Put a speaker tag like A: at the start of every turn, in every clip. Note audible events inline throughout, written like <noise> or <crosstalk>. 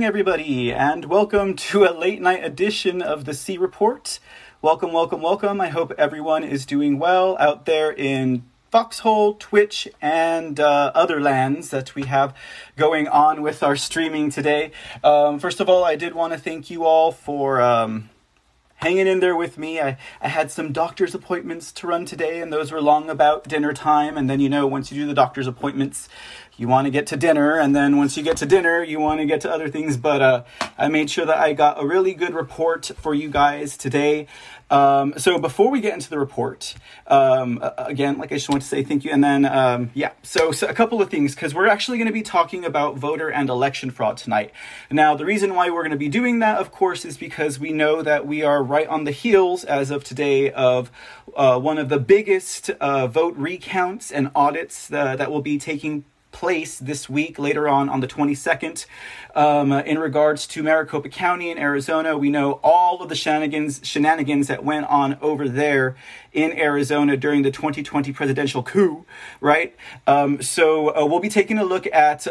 A: evening, everybody, and welcome to a late night edition of the C Report. Welcome, welcome, welcome. I hope everyone is doing well out there in Foxhole, Twitch, and uh, other lands that we have going on with our streaming today. Um, first of all, I did want to thank you all for. Um, hanging in there with me. I, I had some doctor's appointments to run today, and those were long about dinner time. And then, you know, once you do the doctor's appointments, you want to get to dinner, and then once you get to dinner, you want to get to other things. But uh, I made sure that I got a really good report for you guys today. Um, so before we get into the report, um, again, like I just want to say thank you, and then um, yeah, so, so, a couple of things because we're actually going to be talking about voter and election fraud tonight. Now, the reason why we're going to be doing that, of course, is because we know that we are right on the heels, as of today, of uh, one of the biggest uh, vote recounts and audits uh, that will be taking place this week, later on on the 22nd. Um, in regards to Maricopa County in Arizona, we know all of the shenanigans, shenanigans that went on over there in Arizona during the 2020 presidential coup, right? Um, so uh, we'll be taking a look at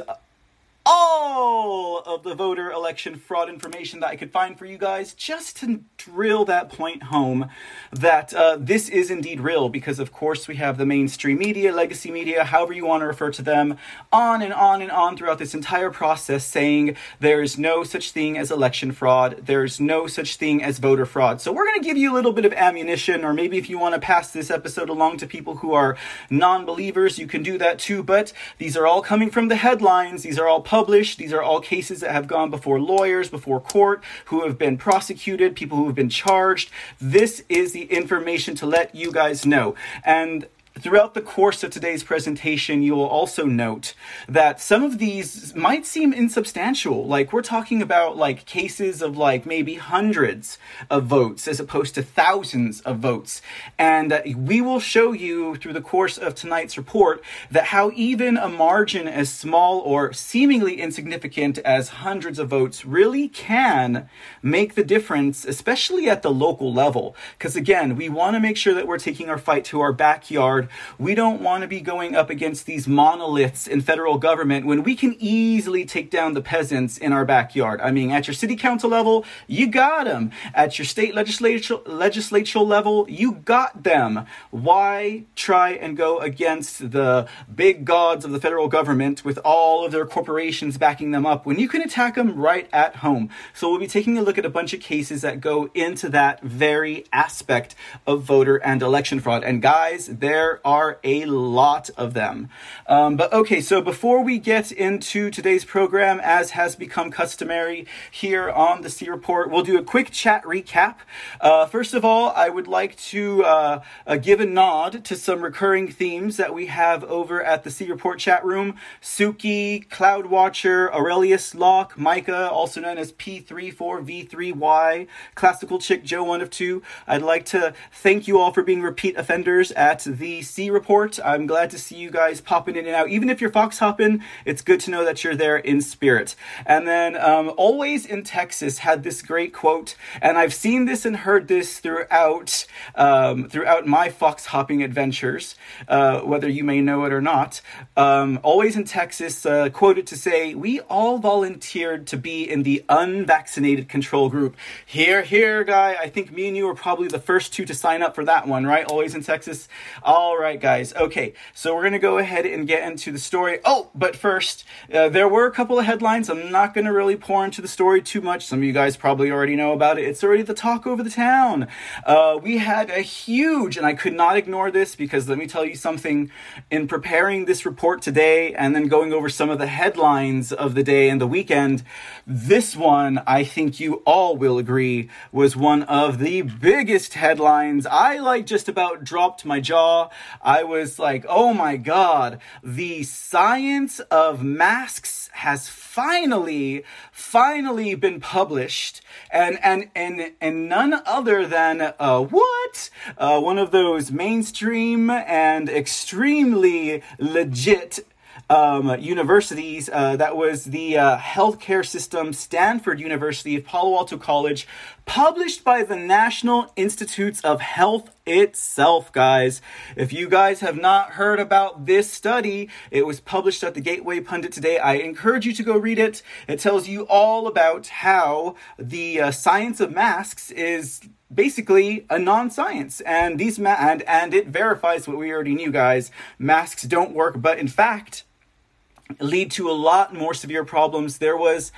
A: all of the voter election fraud information that I could find for you guys just to drill that point home that uh, this is indeed real because, of course, we have the mainstream media, legacy media, however you want to refer to them, on and on and on throughout this entire process saying there is no such thing as election fraud, there's no such thing as voter fraud. So we're going to give you a little bit of ammunition, or maybe if you want to pass this episode along to people who are non believers, you can do that too. But these are all coming from the headlines, these are all public published. These are all cases that have gone before lawyers, before court, who have been prosecuted, people who have been charged. This is the information to let you guys know. And Throughout the course of today's presentation, you will also note that some of these might seem insubstantial. Like we're talking about like cases of like maybe hundreds of votes as opposed to thousands of votes. And uh, we will show you through the course of tonight's report that how even a margin as small or seemingly insignificant as hundreds of votes really can make the difference, especially at the local level. Because again, we want to make sure that we're taking our fight to our backyard we don't want to be going up against these monoliths in federal government when we can easily take down the peasants in our backyard. I mean, at your city council level, you got them. At your state legislature legislature level, you got them. Why try and go against the big gods of the federal government with all of their corporations backing them up when you can attack them right at home? So we'll be taking a look at a bunch of cases that go into that very aspect of voter and election fraud. And guys, there are a lot of them. Um, but okay, so before we get into today's program, as has become customary here on the C Report, we'll do a quick chat recap. Uh, first of all, I would like to uh, uh, give a nod to some recurring themes that we have over at the C Report chat room. Suki, Cloud Watcher, Aurelius Locke, Micah, also known as P34V3Y, Classical Chick Joe, one of two. I'd like to thank you all for being repeat offenders at the C report. I'm glad to see you guys popping in and out. Even if you're fox hopping, it's good to know that you're there in spirit. And then um, Always in Texas had this great quote, and I've seen this and heard this throughout um, throughout my fox hopping adventures, uh, whether you may know it or not. Um, Always in Texas uh, quoted to say, "We all volunteered to be in the unvaccinated control group." Here, here, guy. I think me and you were probably the first two to sign up for that one, right? Always in Texas. All right, guys. Okay, so we're going to go ahead and get into the story. Oh, but first, uh, there were a couple of headlines. I'm not going to really pour into the story too much. Some of you guys probably already know about it. It's already the talk over the town. Uh, we had a huge, and I could not ignore this because let me tell you something. In preparing this report today and then going over some of the headlines of the day and the weekend, this one, I think you all will agree, was one of the biggest headlines. I like just about dropped my jaw. I was like, oh my God, the science of masks has finally, finally been published. And, and, and, and none other than, uh, what? Uh, one of those mainstream and extremely legit um, universities. Uh, that was the uh, healthcare system, Stanford University of Palo Alto College, published by the National Institutes of Health itself, guys. If you guys have not heard about this study, it was published at the Gateway Pundit today. I encourage you to go read it. It tells you all about how the uh, science of masks is basically a non-science and these ma- and and it verifies what we already knew guys masks don't work but in fact lead to a lot more severe problems. There was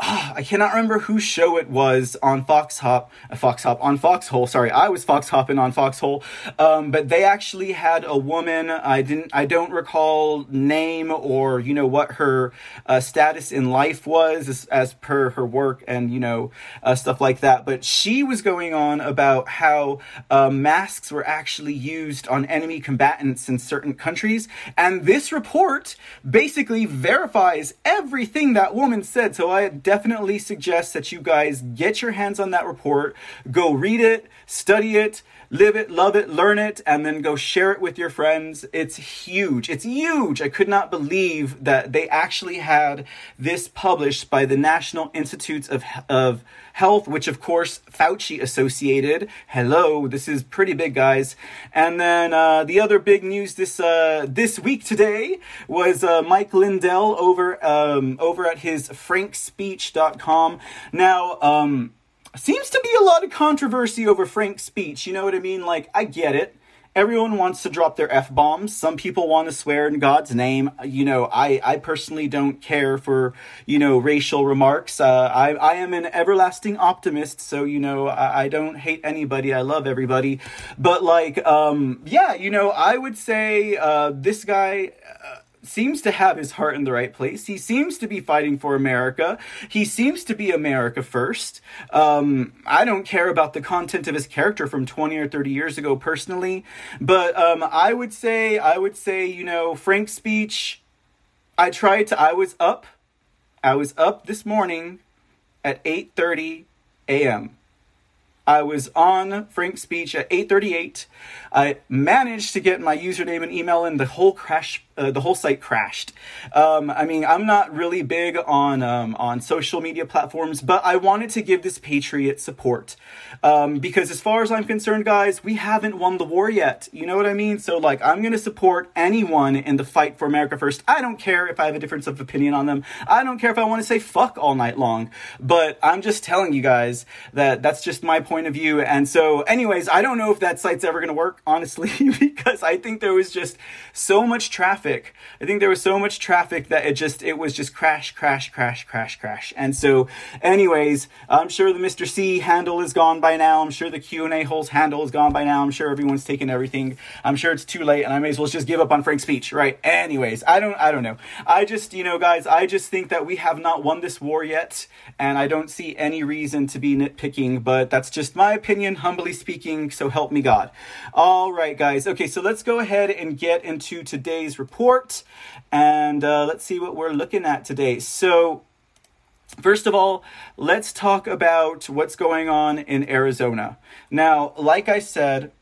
A: oh, I cannot remember whose show it was on Fox Hop, uh, Fox Hop on Foxhole. Sorry, I was Fox hopping on Foxhole, um, but they actually had a woman. I didn't, I don't recall name or you know what her uh, status in life was as, as, per her work and you know uh, stuff like that. But she was going on about how uh, masks were actually used on enemy combatants in certain countries, and this report basically verifies everything that woman said. So I definitely suggest that you guys get your hands on that report, go read it, study it, live it, love it, learn it, and then go share it with your friends. It's huge. It's huge. I could not believe that they actually had this published by the National Institutes of, of Health, which of course Fauci associated. Hello, this is pretty big, guys. And then uh, the other big news this uh, this week today was uh, Mike Lindell over um, over at his FrankSpeech.com. Now. Um, seems to be a lot of controversy over Frank's speech. You know what I mean? Like, I get it. Everyone wants to drop their F bombs. Some people want to swear in God's name. You know, I, I personally don't care for, you know, racial remarks. Uh, I, I am an everlasting optimist, so, you know, I, I don't hate anybody. I love everybody. But, like, um, yeah, you know, I would say uh, this guy. Uh, seems to have his heart in the right place. He seems to be fighting for America. He seems to be America first. Um, I don't care about the content of his character from 20 or 30 years ago personally, but um, I would say, I would say, you know, Frank's speech, I tried to, I was up, I was up this morning at 8.30 a.m. I was on Frank's speech at 8:38. I managed to get my username and email in. The whole crash uh, the whole site crashed. Um, I mean, I'm not really big on um, on social media platforms, but I wanted to give this Patriot support um, because, as far as I'm concerned, guys, we haven't won the war yet. You know what I mean? So, like, I'm gonna support anyone in the fight for America first. I don't care if I have a difference of opinion on them. I don't care if I want to say fuck all night long. But I'm just telling you guys that that's just my point of view. And so, anyways, I don't know if that site's ever gonna work, honestly, <laughs> because I think there was just so much traffic traffic. I think there was so much traffic that it just it was just crash, crash, crash, crash, crash. And so, anyways, I'm sure the Mr. C handle is gone by now. I'm sure the Q and A holes handle is gone by now. I'm sure everyone's taken everything. I'm sure it's too late, and I may as well just give up on Frank's speech, right? Anyways, I don't I don't know. I just you know, guys, I just think that we have not won this war yet, and I don't see any reason to be nitpicking. But that's just my opinion, humbly speaking. So help me God. All right, guys. Okay, so let's go ahead and get into today's report report. And uh, let's see what we're looking at today. So, First of all, let's talk about what's going on in Arizona. Now, like I said,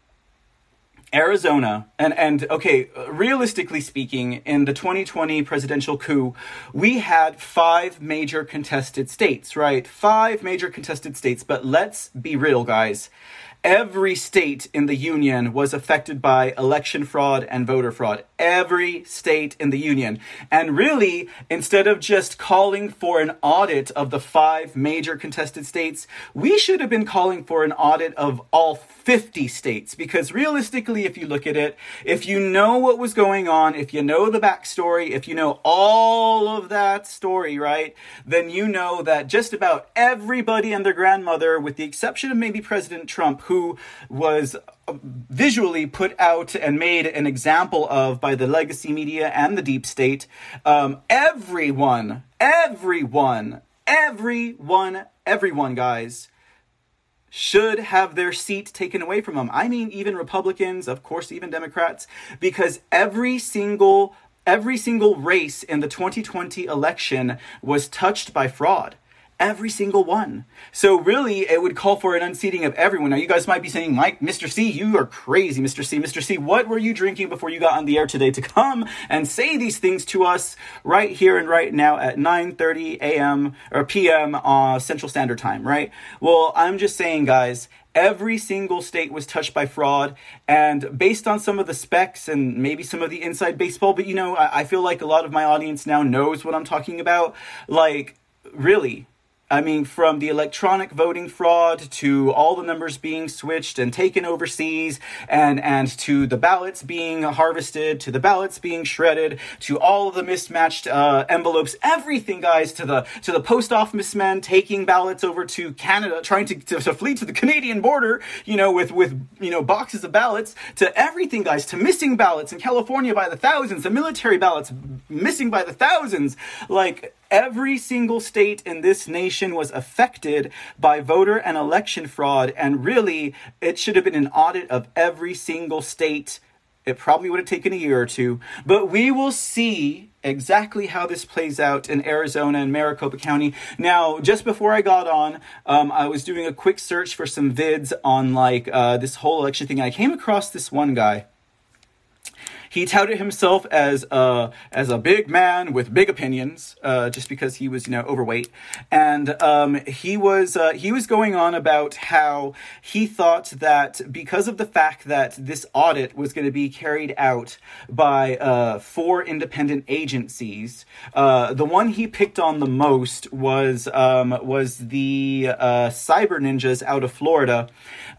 A: Arizona, and, and okay, realistically speaking, in the 2020 presidential coup, we had five major contested states, right? Five major contested states, but let's be real, guys every state in the union was affected by election fraud and voter fraud. Every state in the union. And really, instead of just calling for an audit of the five major contested states, we should have been calling for an audit of all 50 states. Because realistically, if you look at it, if you know what was going on, if you know the backstory, if you know all of that story, right, then you know that just about everybody and their grandmother, with the exception of maybe President Trump, who was visually put out and made an example of by the legacy media and the deep state, um, everyone, everyone, everyone, everyone, guys, should have their seat taken away from them. I mean, even Republicans, of course, even Democrats, because every single every single race in the 2020 election was touched by fraud. Every single one. So really, it would call for an unseating of everyone. Now, you guys might be saying, Mike, Mr. C, you are crazy, Mr. C. Mr. C, what were you drinking before you got on the air today to come and say these things to us right here and right now at 9:30 a.m. or p.m. Uh, Central Standard Time, right? Well, I'm just saying, guys, Every single state was touched by fraud. And based on some of the specs and maybe some of the inside baseball, but you know, I, I feel like a lot of my audience now knows what I'm talking about. Like, really, I mean, from the electronic voting fraud to all the numbers being switched and taken overseas, and and to the ballots being harvested, to the ballots being shredded, to all of the mismatched uh, envelopes, everything, guys, to the to the post office men taking ballots over to Canada, trying to, to, to flee to the Canadian border, you know, with with you know boxes of ballots, to everything, guys, to missing ballots in California by the thousands, the military ballots missing by the thousands, like Every single state in this nation was affected by voter and election fraud, and really, it should have been an audit of every single state. It probably would have taken a year or two, but we will see exactly how this plays out in Arizona and Maricopa County. Now, just before I got on, um, I was doing a quick search for some vids on like uh, this whole election thing. I came across this one guy he touted himself as a as a big man with big opinions, uh, just because he was you know overweight, and um, he was uh, he was going on about how he thought that because of the fact that this audit was going to be carried out by uh, four independent agencies, uh, the one he picked on the most was um, was the uh, Cyber Ninjas out of Florida.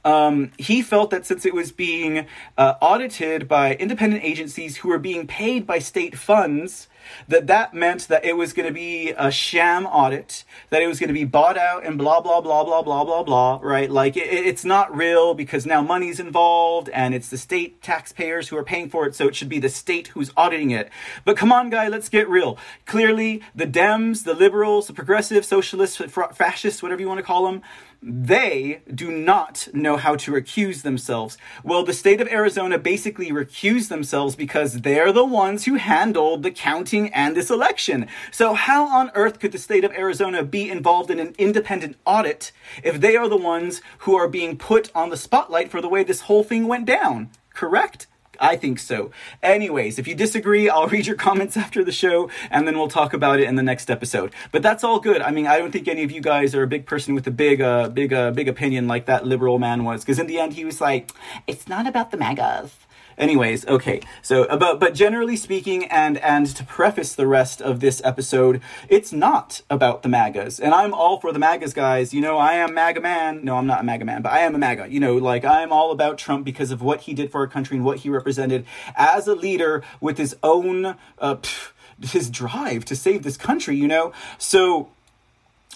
A: Um, he felt that since it was being uh, audited by independent agencies who were being paid by state funds, that that meant that it was going to be a sham audit, that it was going to be bought out and blah, blah, blah, blah, blah, blah, blah, right? Like it, it's not real because now money's involved and it's the state taxpayers who are paying for it, so it should be the state who's auditing it. But come on, guy, let's get real. Clearly, the Dems, the liberals, the progressives, socialists, fascists, whatever you want to call them, they do not know how to recuse themselves. Well, the state of Arizona basically recused themselves because they're the ones who handled the counting and this election. So, how on earth could the state of Arizona be involved in an independent audit if they are the ones who are being put on the spotlight for the way this whole thing went down? Correct? I think so. Anyways, if you disagree, I'll <laughs> read your comments after the show and then we'll talk about it in the next episode. But that's all good. I mean, I don't think any of you guys are a big person with a big, uh, big, uh, big opinion like that liberal man was. Because in the end, he was like, it's not about the MAGAs. Anyways, okay. So, uh, but but generally speaking, and and to preface the rest of this episode, it's not about the MAGAs, and I'm all for the MAGAs, guys. You know, I am MAGA man. No, I'm not a MAGA man, but I am a MAGA. You know, like I'm all about Trump because of what he did for our country and what he represented as a leader with his own uh, pff, his drive to save this country. You know, so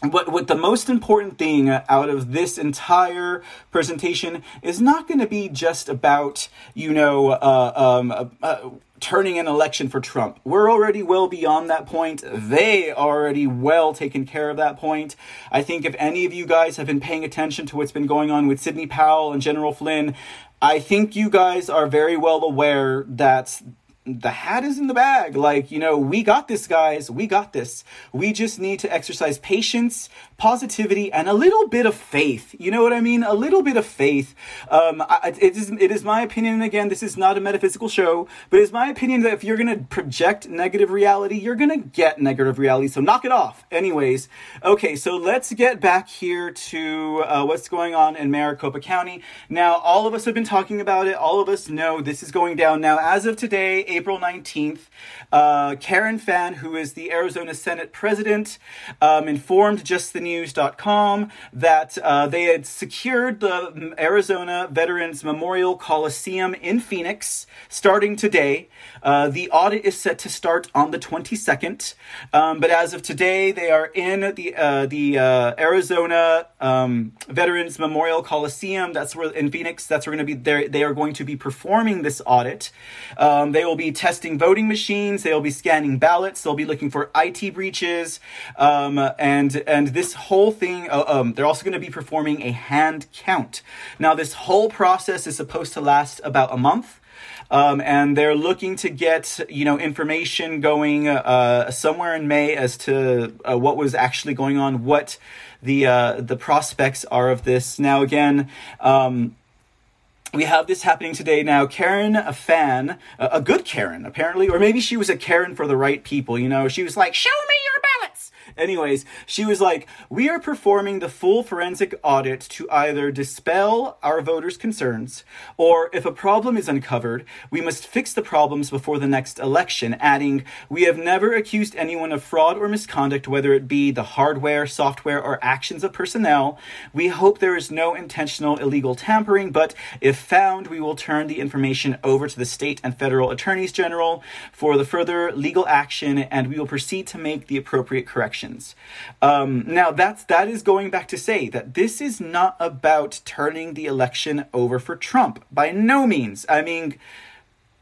A: what what the most important thing out of this entire presentation is not going to be just about you know uh, um, uh, uh, turning an election for Trump. We're already well beyond that point. They already well taken care of that point. I think if any of you guys have been paying attention to what's been going on with Sidney Powell and General Flynn, I think you guys are very well aware that the hat is in the bag. Like, you know, we got this, guys. We got this. We just need to exercise patience, positivity, and a little bit of faith. You know what I mean? A little bit of faith. Um, I, it, is, it is my opinion, and again, this is not a metaphysical show, but it's my opinion that if you're going to project negative reality, you're going to get negative reality. So knock it off. Anyways, okay, so let's get back here to uh, what's going on in Maricopa County. Now, all of us have been talking about it. All of us know this is going down. Now, as of today, April 19th, uh, Karen Fann, who is the Arizona Senate president, um, informed JustTheNews.com that uh, they had secured the Arizona Veterans Memorial Coliseum in Phoenix starting today. Uh, the audit is set to start on the 22nd, um, but as of today, they are in the uh, the uh, Arizona um, Veterans Memorial Coliseum. That's where in Phoenix. That's where going to be there. They are going to be performing this audit. Um, they will be testing voting machines. They will be scanning ballots. They'll be looking for IT breaches, um, and and this whole thing. Uh, um, they're also going to be performing a hand count. Now, this whole process is supposed to last about a month. Um, and they're looking to get you know information going uh, somewhere in May as to uh, what was actually going on, what the uh, the prospects are of this. Now, again. Um, we have this happening today now. Karen, a fan, a good Karen, apparently, or maybe she was a Karen for the right people. You know, she was like, "Show me your ballots." Anyways, she was like, We are performing the full forensic audit to either dispel our voters' concerns, or if a problem is uncovered, we must fix the problems before the next election, adding, We have never accused anyone of fraud or misconduct, whether it be the hardware, software, or actions of personnel. We hope there is no intentional illegal tampering, but if found, we will turn the information over to the state and federal attorneys general for the further legal action, and we will proceed to make the appropriate corrections Um, now, that's that is going back to say that this is not about turning the election over for Trump by no means. I mean,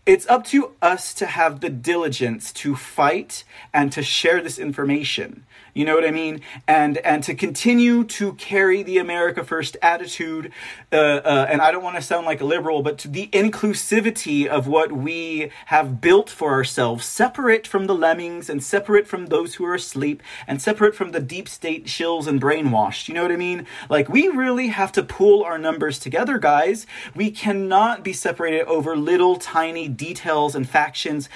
A: it's up to us to have the diligence to fight and to share this information. You know what I mean? And and to continue to carry the America First attitude, uh, uh, and I don't want to sound like a liberal, but to the inclusivity of what we have built for ourselves, separate from the lemmings and separate from those who are asleep and separate from the deep state shills and brainwashed. You know what I mean? Like we really have to pull our numbers together, guys. We cannot be separated over little tiny details and factions.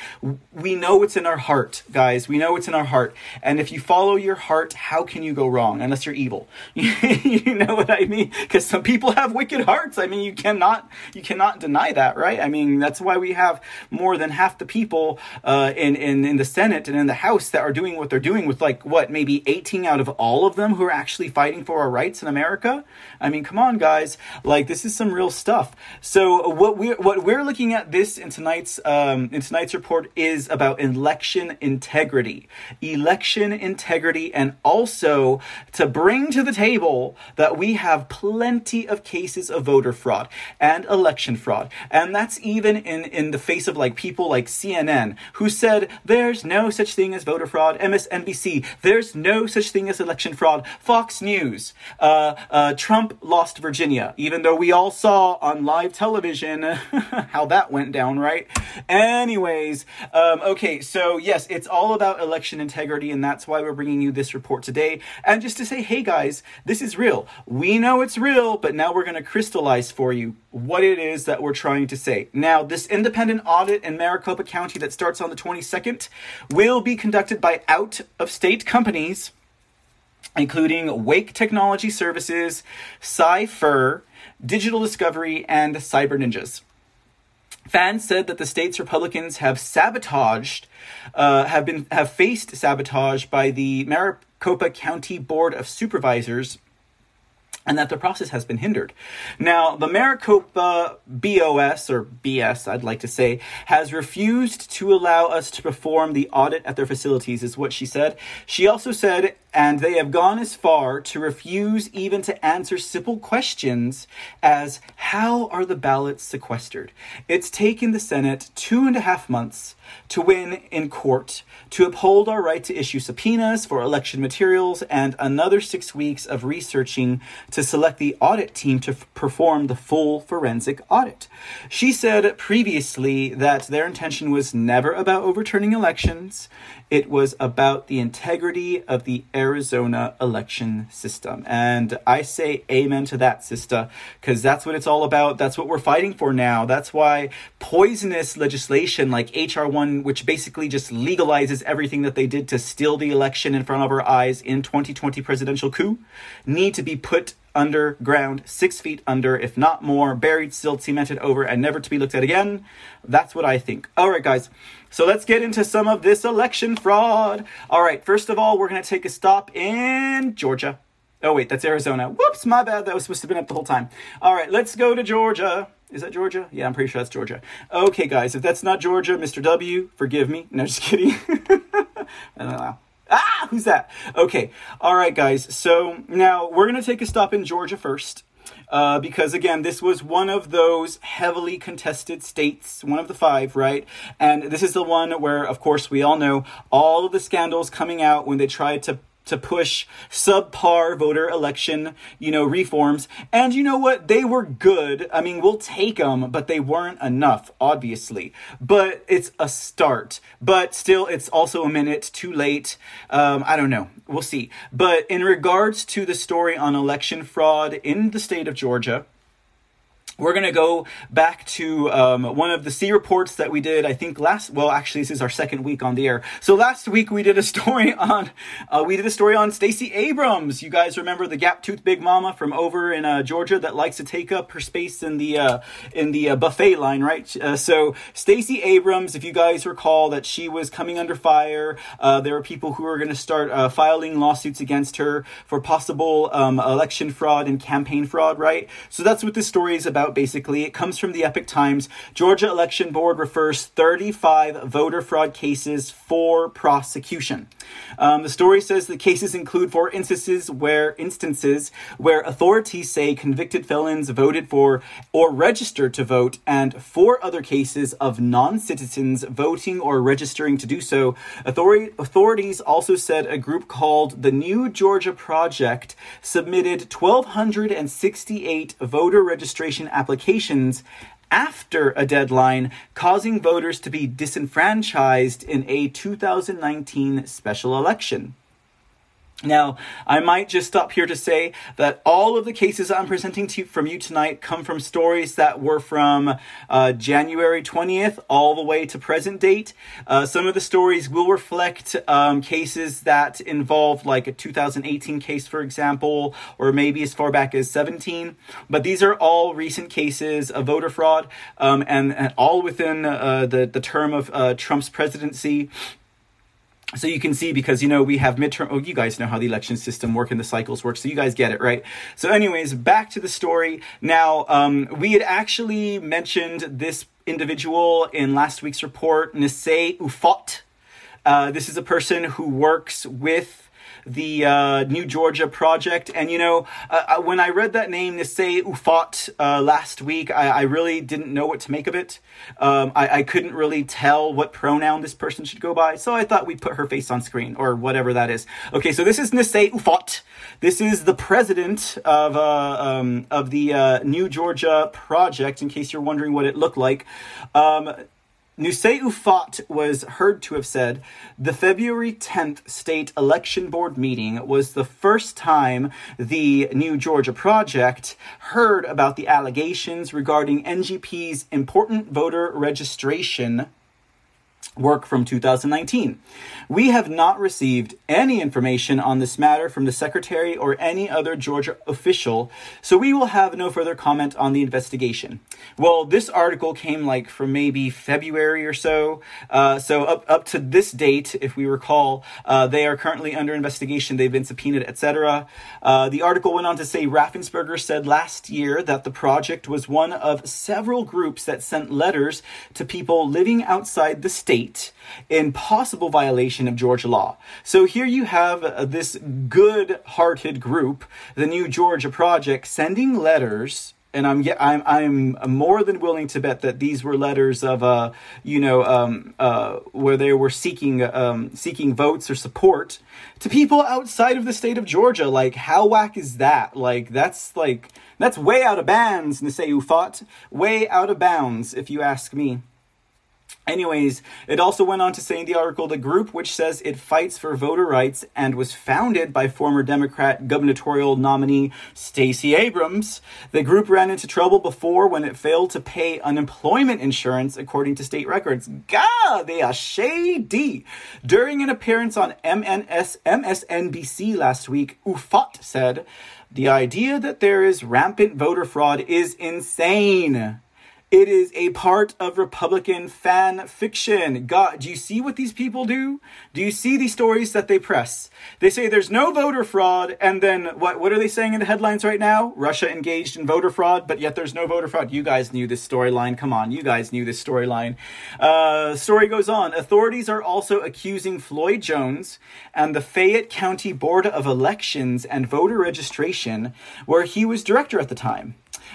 A: We know it's in our heart, guys. We know it's in our heart. And if you follow your your heart, how can you go wrong unless you're evil? <laughs> you know what I mean? Because some people have wicked hearts. I mean, you cannot you cannot deny that, right? I mean, that's why we have more than half the people uh, in, in in the Senate and in the House that are doing what they're doing with like what maybe 18 out of all of them who are actually fighting for our rights in America. I mean, come on, guys! Like this is some real stuff. So what we what we're looking at this in tonight's um, in tonight's report is about election integrity, election integrity and also to bring to the table that we have plenty of cases of voter fraud and election fraud. And that's even in, in the face of like people like CNN who said there's no such thing as voter fraud, MSNBC, there's no such thing as election fraud, Fox News, uh, uh, Trump lost Virginia, even though we all saw on live television <laughs> how that went down, right? Anyways, um, okay, so yes, it's all about election integrity, and that's why we're bringing you you this report today and just to say, hey guys, this is real. We know it's real, but now we're going to crystallize for you what it is that we're trying to say. Now, this independent audit in Maricopa County that starts on the 22nd will be conducted by out of state companies including Wake Technology Services, CyFIR, Digital Discovery, and Cyber Ninjas. Fans said that the state's Republicans have sabotaged, uh, have been have faced sabotage by the Maricopa County Board of Supervisors and that the process has been hindered. Now, the Maricopa BOS, or BS, I'd like to say, has refused to allow us to perform the audit at their facilities, is what she said. She also said, and they have gone as far to refuse even to answer simple questions as how are the ballots sequestered? It's taken the Senate two and a half months to win in court, to uphold our right to issue subpoenas for election materials, and another six weeks of researching to select the audit team to f- perform the full forensic audit. She said previously that their intention was never about overturning elections. It was about the integrity of the Arizona election system. And I say amen to that, sister, because that's what it's all about. That's what we're fighting for now. That's why poisonous legislation like H.R. 1, which basically just legalizes everything that they did to steal the election in front of our eyes in 2020 presidential coup, need to be put underground, six feet under, if not more, buried, sealed, cemented over, and never to be looked at again. That's what I think. All right, guys. So let's get into some of this election fraud. All right, first of all, we're going to take a stop in Georgia. Oh, wait, that's Arizona. Whoops, my bad. That was supposed to have been up the whole time. All right, let's go to Georgia. Is that Georgia? Yeah, I'm pretty sure that's Georgia. Okay, guys, if that's not Georgia, Mr. W, forgive me. No, just kidding. <laughs> ah, who's that? Okay, all right, guys. So now we're to take a stop in Georgia first. Uh, because again, this was one of those heavily contested states, one of the five, right? And this is the one where, of course, we all know all of the scandals coming out when they tried to to push subpar voter election, you know, reforms. And you know what? They were good. I mean, we'll take them, but they weren't enough, obviously. But it's a start. But still, it's also a minute too late. Um, I don't know. We'll see. But in regards to the story on election fraud in the state of Georgia, we're going to go back to um, one of the C reports that we did, I think last, well, actually, this is our second week on the air. So last week we did a <laughs> story on, uh, we did a story on Stacey Abrams. You guys remember the gap tooth big mama from over in uh, Georgia that likes to take up her space in the, uh, in the uh, buffet line, right? Uh, so Stacey Abrams, if you guys recall that she was coming under fire, uh, there were people who were going to start filing lawsuits against her for possible um, election fraud and campaign fraud, right? So that's what this story is about basically. It comes from the Epoch Times. Georgia Election Board refers 35 voter fraud cases for prosecution. Um, the story says the cases include four instances where instances where authorities say convicted felons voted for or registered to vote, and four other cases of non-citizens voting or registering to do so. Authority, authorities also said a group called the New Georgia Project submitted 1,268 voter registration applications after a deadline, causing voters to be disenfranchised in a 2019 special election. Now, I might just stop here to say that all of the cases I'm presenting to from you tonight come from stories that were from uh, January 20th all the way to present date. Uh, some of the stories will reflect um, cases that involved like a 2018 case, for example, or maybe as far back as 17. But these are all recent cases of voter fraud um, and, and, all within uh, the, the term of uh, Trump's presidency so you can see because you know we have midterm oh you guys know how the election system work and the cycles work so you guys get it right? So anyways back to the story. Now um, we had actually mentioned this individual in last week's report Nisei Ufot. Uh, this is a person who works with the uh, New Georgia Project. And you know, uh, uh when I read that name, Nisei Ufot, uh, last week, I, I, really didn't know what to make of it. Um, I, I, couldn't really tell what pronoun this person should go by, so I thought we'd put her face on screen or whatever that is. Okay, so this is Nisei Ufot. This is the president of uh, um, of the uh, New Georgia Project. In case you're wondering what it looked like. Um, Nisei Ufot was heard to have said the February 10th state election board meeting was the first time the New Georgia Project heard about the allegations regarding NGP's important voter registration work from 2019. We have not received any information on this matter from the Secretary or any other Georgia official, so we will have no further comment on the investigation. Well, this article came like from maybe February or so, uh, so up, up to this date, if we recall, uh, they are currently under investigation, they've been subpoenaed, etc. Uh, the article went on to say Raffensperger said last year that the project was one of several groups that sent letters to people living outside the state in possible violation of Georgia law. So here you have uh, this good hearted group, the New Georgia Project, sending letters and I'm I'm I'm more than willing to bet that these were letters of uh you know um uh where they were seeking um seeking votes or support to people outside of the state of Georgia. Like how whack is that? Like that's like that's way out of bounds, Nisei Ufot. Way out of bounds, if you ask me. Anyways, it also went on to say in the article the group, which says it fights for voter rights and was founded by former Democrat gubernatorial nominee Stacey Abrams, the group ran into trouble before when it failed to pay unemployment insurance, according to state records. God, they are shady. During an appearance on MNS, MSNBC last week, Ufot said, The idea that there is rampant voter fraud is insane. It is a part of Republican fan fiction. God, do you see what these people do? Do you see these stories that they press? They say there's no voter fraud, and then what, what are they saying in the headlines right now? Russia engaged in voter fraud, but yet there's no voter fraud. You guys knew this storyline. Come on, you guys knew this storyline. Uh, story goes on. Authorities are also accusing Floyd Jones and the Fayette County Board of Elections and Voter Registration, where he was director at the time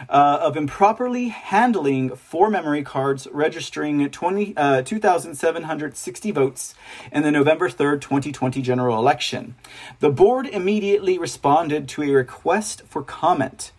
A: uh, of improperly handling four memory cards registering 20, uh, 2,760 votes in the November 3rd, 2020 general election. The board immediately responded to a request for comment.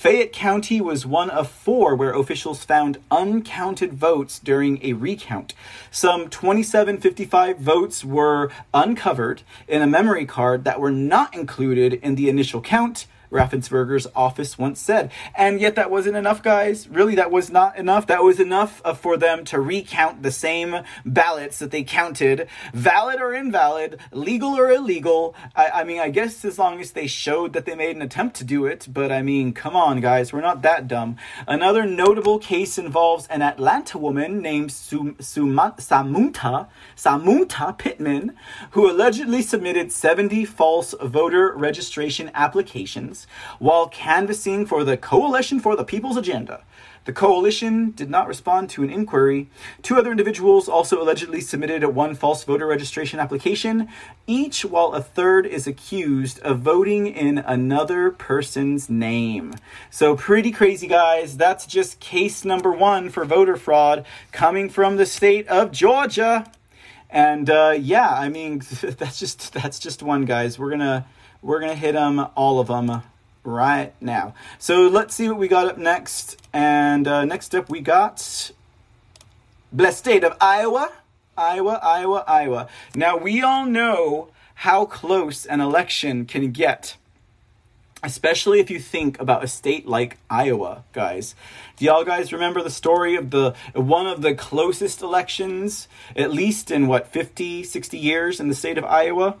A: Fayette County was one of four where officials found uncounted votes during a recount. Some 2755 votes were uncovered in a memory card that were not included in the initial count Raffensperger's office once said. And yet that wasn't enough, guys. Really, that was not enough. That was enough uh, for them to recount the same ballots that they counted, valid or invalid, legal or illegal. I, I mean, I guess as long as they showed that they made an attempt to do it, but I mean, come on, guys, we're not that dumb. Another notable case involves an Atlanta woman named Sum- Suma- Samunta, Samunta Pittman, who allegedly submitted 70 false voter registration applications while canvassing for the Coalition for the People's Agenda. The coalition did not respond to an inquiry. Two other individuals also allegedly submitted one false voter registration application, each while a third is accused of voting in another person's name. So, pretty crazy, guys. That's just case number one for voter fraud coming from the state of Georgia. And uh, yeah, I mean, <laughs> that's just that's just one, guys. We're gonna we're gonna hit them all of them right now. So let's see what we got up next. And uh, next up, we got blessed state of Iowa. Iowa, Iowa, Iowa. Now, we all know how close an election can get, especially if you think about a state like Iowa, guys. Do y'all guys remember the story of the one of the closest elections, at least in what, 50, 60 years in the state of Iowa?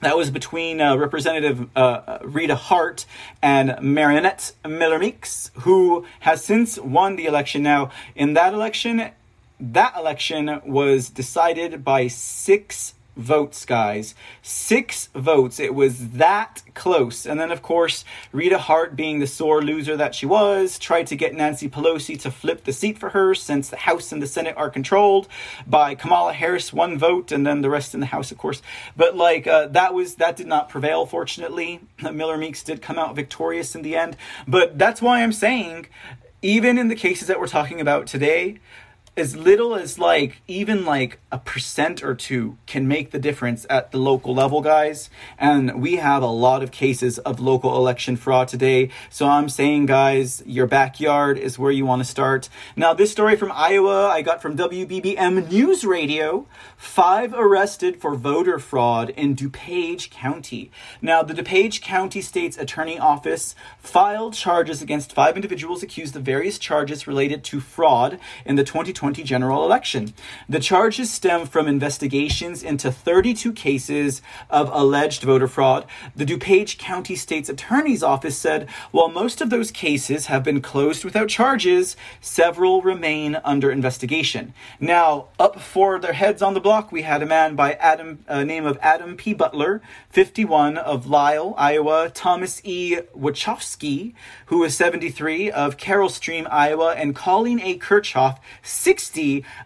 A: That was between uh, Representative uh, Rita Hart and Mariannette Miller Meeks, who has since won the election. Now, in that election, that election was decided by six votes, guys. Six votes. It was that close. And then, of course, Rita Hart, being the sore loser that she was, tried to get Nancy Pelosi to flip the seat for her since the House and the Senate are controlled by Kamala Harris, one vote, and then the rest in the House, of course. But, like, uh, that was, that did not prevail, fortunately. <clears throat> Miller Meeks did come out victorious in the end. But that's why I'm saying, even in the cases that we're talking about today, as little as like even like a percent or two can make the difference at the local level guys. And we have a lot of cases of local election fraud today. So i'm saying guys your backyard is where you want to start. Now this story from iowa i got from wbbm news radio. Five arrested for voter fraud in dupage county. Now the dupage county state's attorney office filed charges against five individuals accused of various charges related to fraud in the 2020 2020 general election. The charges stem from investigations into 32 cases of alleged voter fraud. The DuPage County State's Attorney's Office said while most of those cases have been closed without charges, several remain under investigation. Now, up for their heads on the block, we had a man by Adam, uh, name of Adam P. Butler, 51 of Lisle, Iowa, Thomas E. Wachowski, who is 73 of Carol Stream, Iowa, and Colleen A. Kirchhoff, 60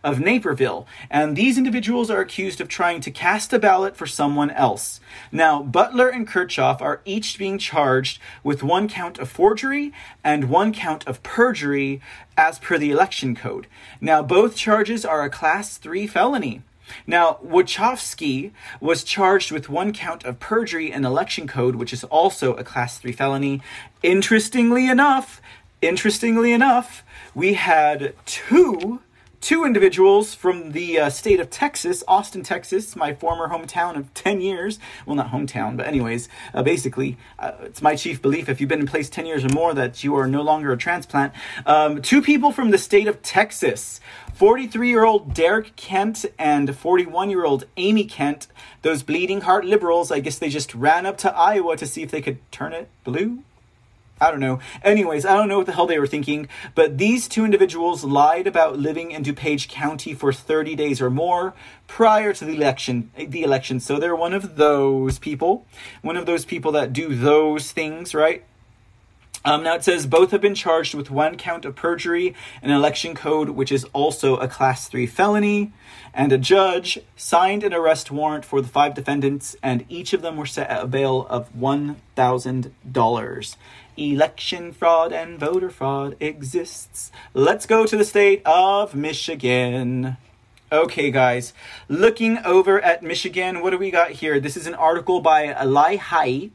A: of Naperville. And these individuals are accused of trying to cast a ballot for someone else. Now, Butler and Kirchhoff are each being charged with one count of forgery and one count of perjury as per the election code. Now, both charges are a class 3 felony. Now, Wachowski was charged with one count of perjury and election code, which is also a class 3 felony. Interestingly enough, interestingly enough, we had two two individuals from the uh, state of Texas, Austin, Texas, my former hometown of 10 years. Well, not hometown, but, anyways, uh, basically, uh, it's my chief belief if you've been in place 10 years or more that you are no longer a transplant. Um, two people from the state of Texas 43 year old Derek Kent and 41 year old Amy Kent, those bleeding heart liberals, I guess they just ran up to Iowa to see if they could turn it blue. I don't know. Anyways, I don't know what the hell they were thinking, but these two individuals lied about living in DuPage County for 30 days or more prior to the election, the election. So they're one of those people, one of those people that do those things, right? Um, now it says both have been charged with one count of perjury, an election code, which is also a class three felony, and a judge signed an arrest warrant for the five defendants, and each of them were set at a bail of one thousand dollars. Election fraud and voter fraud exists. Let's go to the state of Michigan. Okay, guys, looking over at Michigan, what do we got here? This is an article by Eli Hai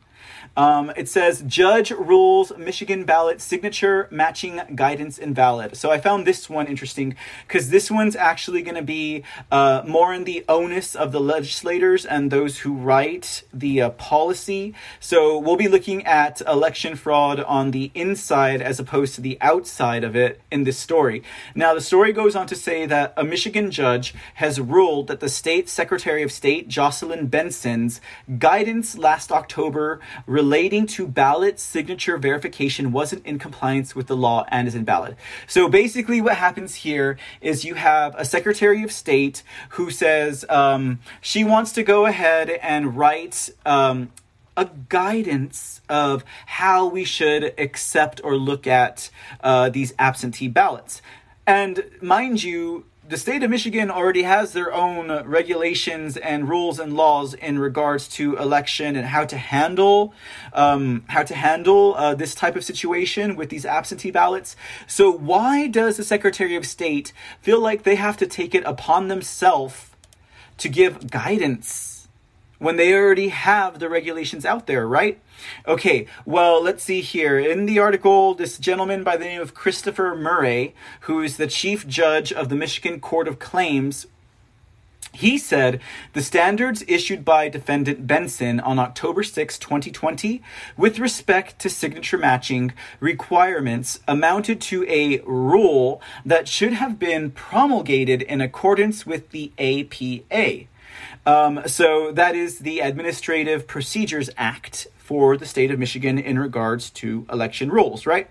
A: um, it says judge rules Michigan ballot signature matching guidance invalid. So I found this one interesting because this one's actually going to be uh, more in the onus of the legislators and those who write the uh, policy. So we'll be looking at election fraud on the inside as opposed to the outside of it in this story. Now the story goes on to say that a Michigan judge has ruled that the state Secretary of State Jocelyn Benson's guidance last October relating to ballot signature verification wasn't in compliance with the law and is invalid. So basically, what happens here is you have a Secretary of State who says um, she wants to go ahead and write. Um, a guidance of how we should accept or look at uh, these absentee ballots. And mind you, the state of Michigan already has their own regulations and rules and laws in regards to election and how to handle um, how to handle uh, this type of situation with these absentee ballots. So why does the Secretary of State feel like they have to take it upon themselves to give guidance? When they already have the regulations out there, right? Okay, well, let's see here. In the article, this gentleman by the name of Christopher Murray, who is the chief judge of the Michigan Court of Claims, he said the standards issued by defendant Benson on October 6, 2020, with respect to signature matching requirements, amounted to a rule that should have been promulgated in accordance with the APA. Um, so that is the Administrative Procedures Act for the state of Michigan in regards to election rules, right?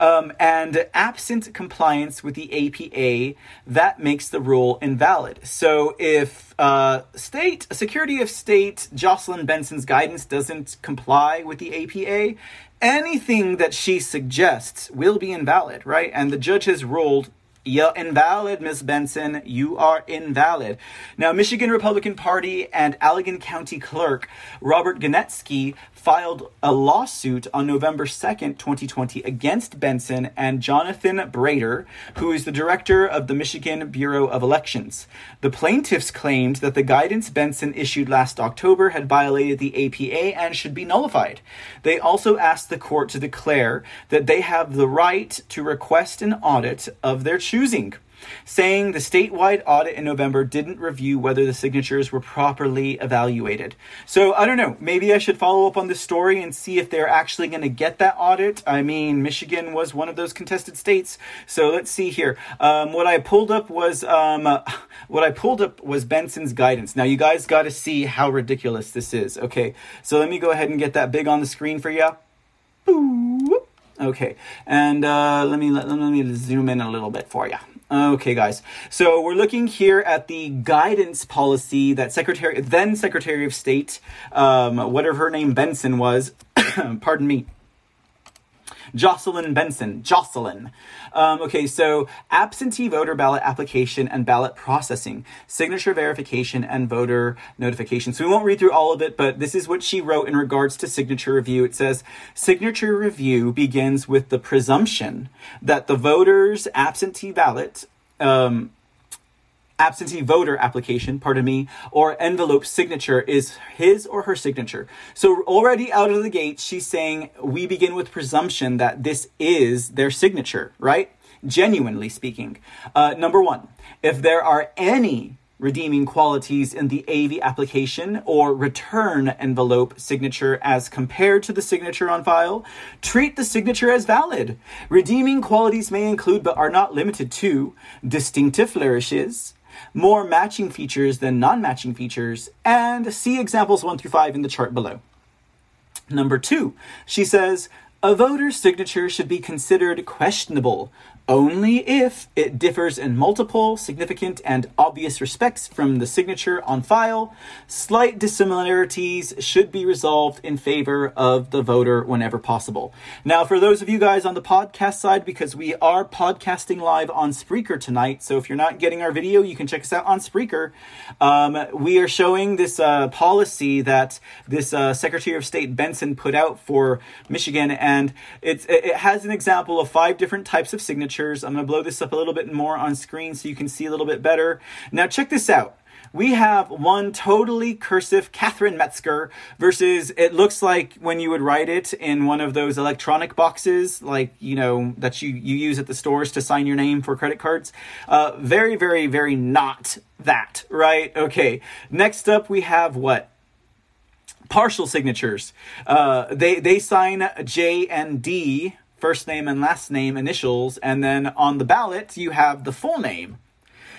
A: Um, and absent compliance with the APA, that makes the rule invalid. So if uh, state security of State Jocelyn Benson's guidance doesn't comply with the APA, anything that she suggests will be invalid, right? And the judge has ruled you're invalid, Miss Benson. You are invalid. Now, Michigan Republican Party and Allegan County Clerk Robert Genetski filed a lawsuit on November 2nd, 2020, against Benson and Jonathan Brater, who is the director of the Michigan Bureau of Elections. The plaintiffs claimed that the guidance Benson issued last October had violated the APA and should be nullified. They also asked the court to declare that they have the right to request an audit of their choosing saying the statewide audit in November didn't review whether the signatures were properly evaluated. So I don't know. Maybe I should follow up on this story and see if they're actually going to get that audit. I mean, Michigan was one of those contested states. So let's see here. Um, what I pulled up was um, uh, <laughs> what I pulled up was Benson's guidance. Now you guys got to see how ridiculous this is. Okay, so let me go ahead and get that big on the screen for you. Okay, and uh, let me let, let me zoom in a little bit for you. Okay, guys. So we're looking here at the guidance policy that Secretary, then Secretary of State, um, whatever her name Benson was, <coughs> pardon me, Jocelyn Benson. Jocelyn. Um, okay, so absentee voter ballot application and ballot processing, signature verification, and voter notification. So we won't read through all of it, but this is what she wrote in regards to signature review. It says signature review begins with the presumption that the voter's absentee ballot um, absentee voter application, pardon me, or envelope signature is his or her signature. So already out of the gate, she's saying we begin with presumption that this is their signature, right? Genuinely speaking. Uh, number one, if there are any redeeming qualities in the AV application or return envelope signature as compared to the signature on file, treat the signature as valid. Redeeming qualities may include but are not limited to distinctive flourishes, more matching features than non matching features, and see examples 1 through 5 in the chart below. Number two, she says, A voter's signature should be considered questionable only if it differs in multiple, significant, and obvious respects from the signature on file. Slight dissimilarities should be resolved in favor of the voter whenever possible. Now, for those of you guys on the podcast side, because we are podcasting live on Spreaker tonight, so if you're not getting our video, you can check us out on Spreaker. Um, we are showing this uh, policy that this uh, Secretary of State Benson put out for Michigan, and it's, it has an example of five different types of signatures I'm going to blow this up a little bit more on screen so you can see a little bit better. Now, check this out. We have one totally cursive Catherine Metzger versus it looks like when you would write it in one of those electronic boxes, like, you know, that you, you use at the stores to sign your name for credit cards. Uh, very, very, very not that, right? Okay. Next up, we have what? partial signatures. Uh, they they sign J and D first name and last name initials, and then on the ballot you have the full name.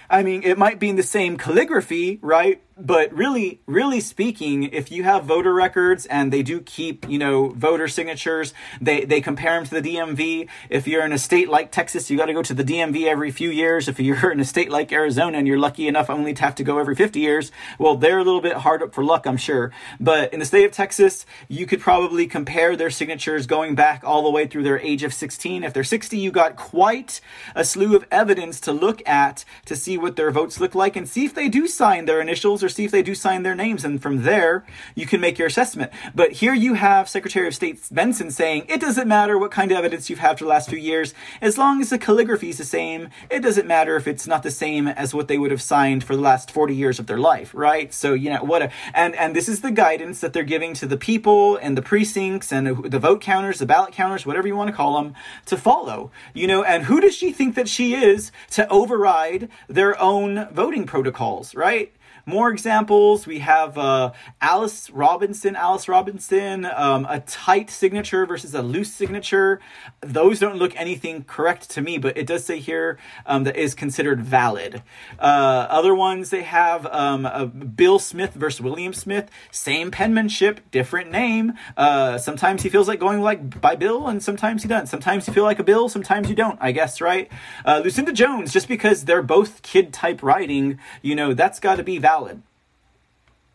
A: I mean, it might be in the same calligraphy, right? But really really speaking if you have voter records and they do keep you know voter signatures they they compare them to the dmv if you're in a state like texas you got to go to the dmv every few years. If you're <laughs> in a state like arizona and you're lucky enough only to have to go every 50 years well they're a little bit hard up for luck i'm sure. But in the state of texas you could probably compare their signatures going back all the way through their age of 16 if they're 60 you got quite a slew of evidence to look at to see what their votes look like and see if they do sign their initials or see if they do sign their names. And from there, you can make your assessment. But here you have Secretary of State Benson saying it doesn't matter what kind of evidence you've had for the last few years, as long as the calligraphy is the same, it doesn't matter if it's not the same as what they would have signed for the last 40 years of their life, right? So, you know, what a, and, and this is the guidance that they're giving to the people and the precincts and the vote counters, the ballot counters, whatever you want to call them, to follow, you know, and who does she think that she is to override their own voting protocols, right? More examples, we have uh, Alice Robinson, Alice Robinson, um, a tight signature versus a loose signature. Those don't look anything correct to me, but it does say here um, that is considered valid. Uh, other ones, they have um, Bill Smith versus William Smith, same penmanship, different name. Uh, sometimes he feels like going like by Bill, and sometimes he doesn't. Sometimes you feel like a Bill, sometimes you don't, I guess, right? Uh, Lucinda Jones, just because they're both kid type writing, you know, that's got to be valid valid.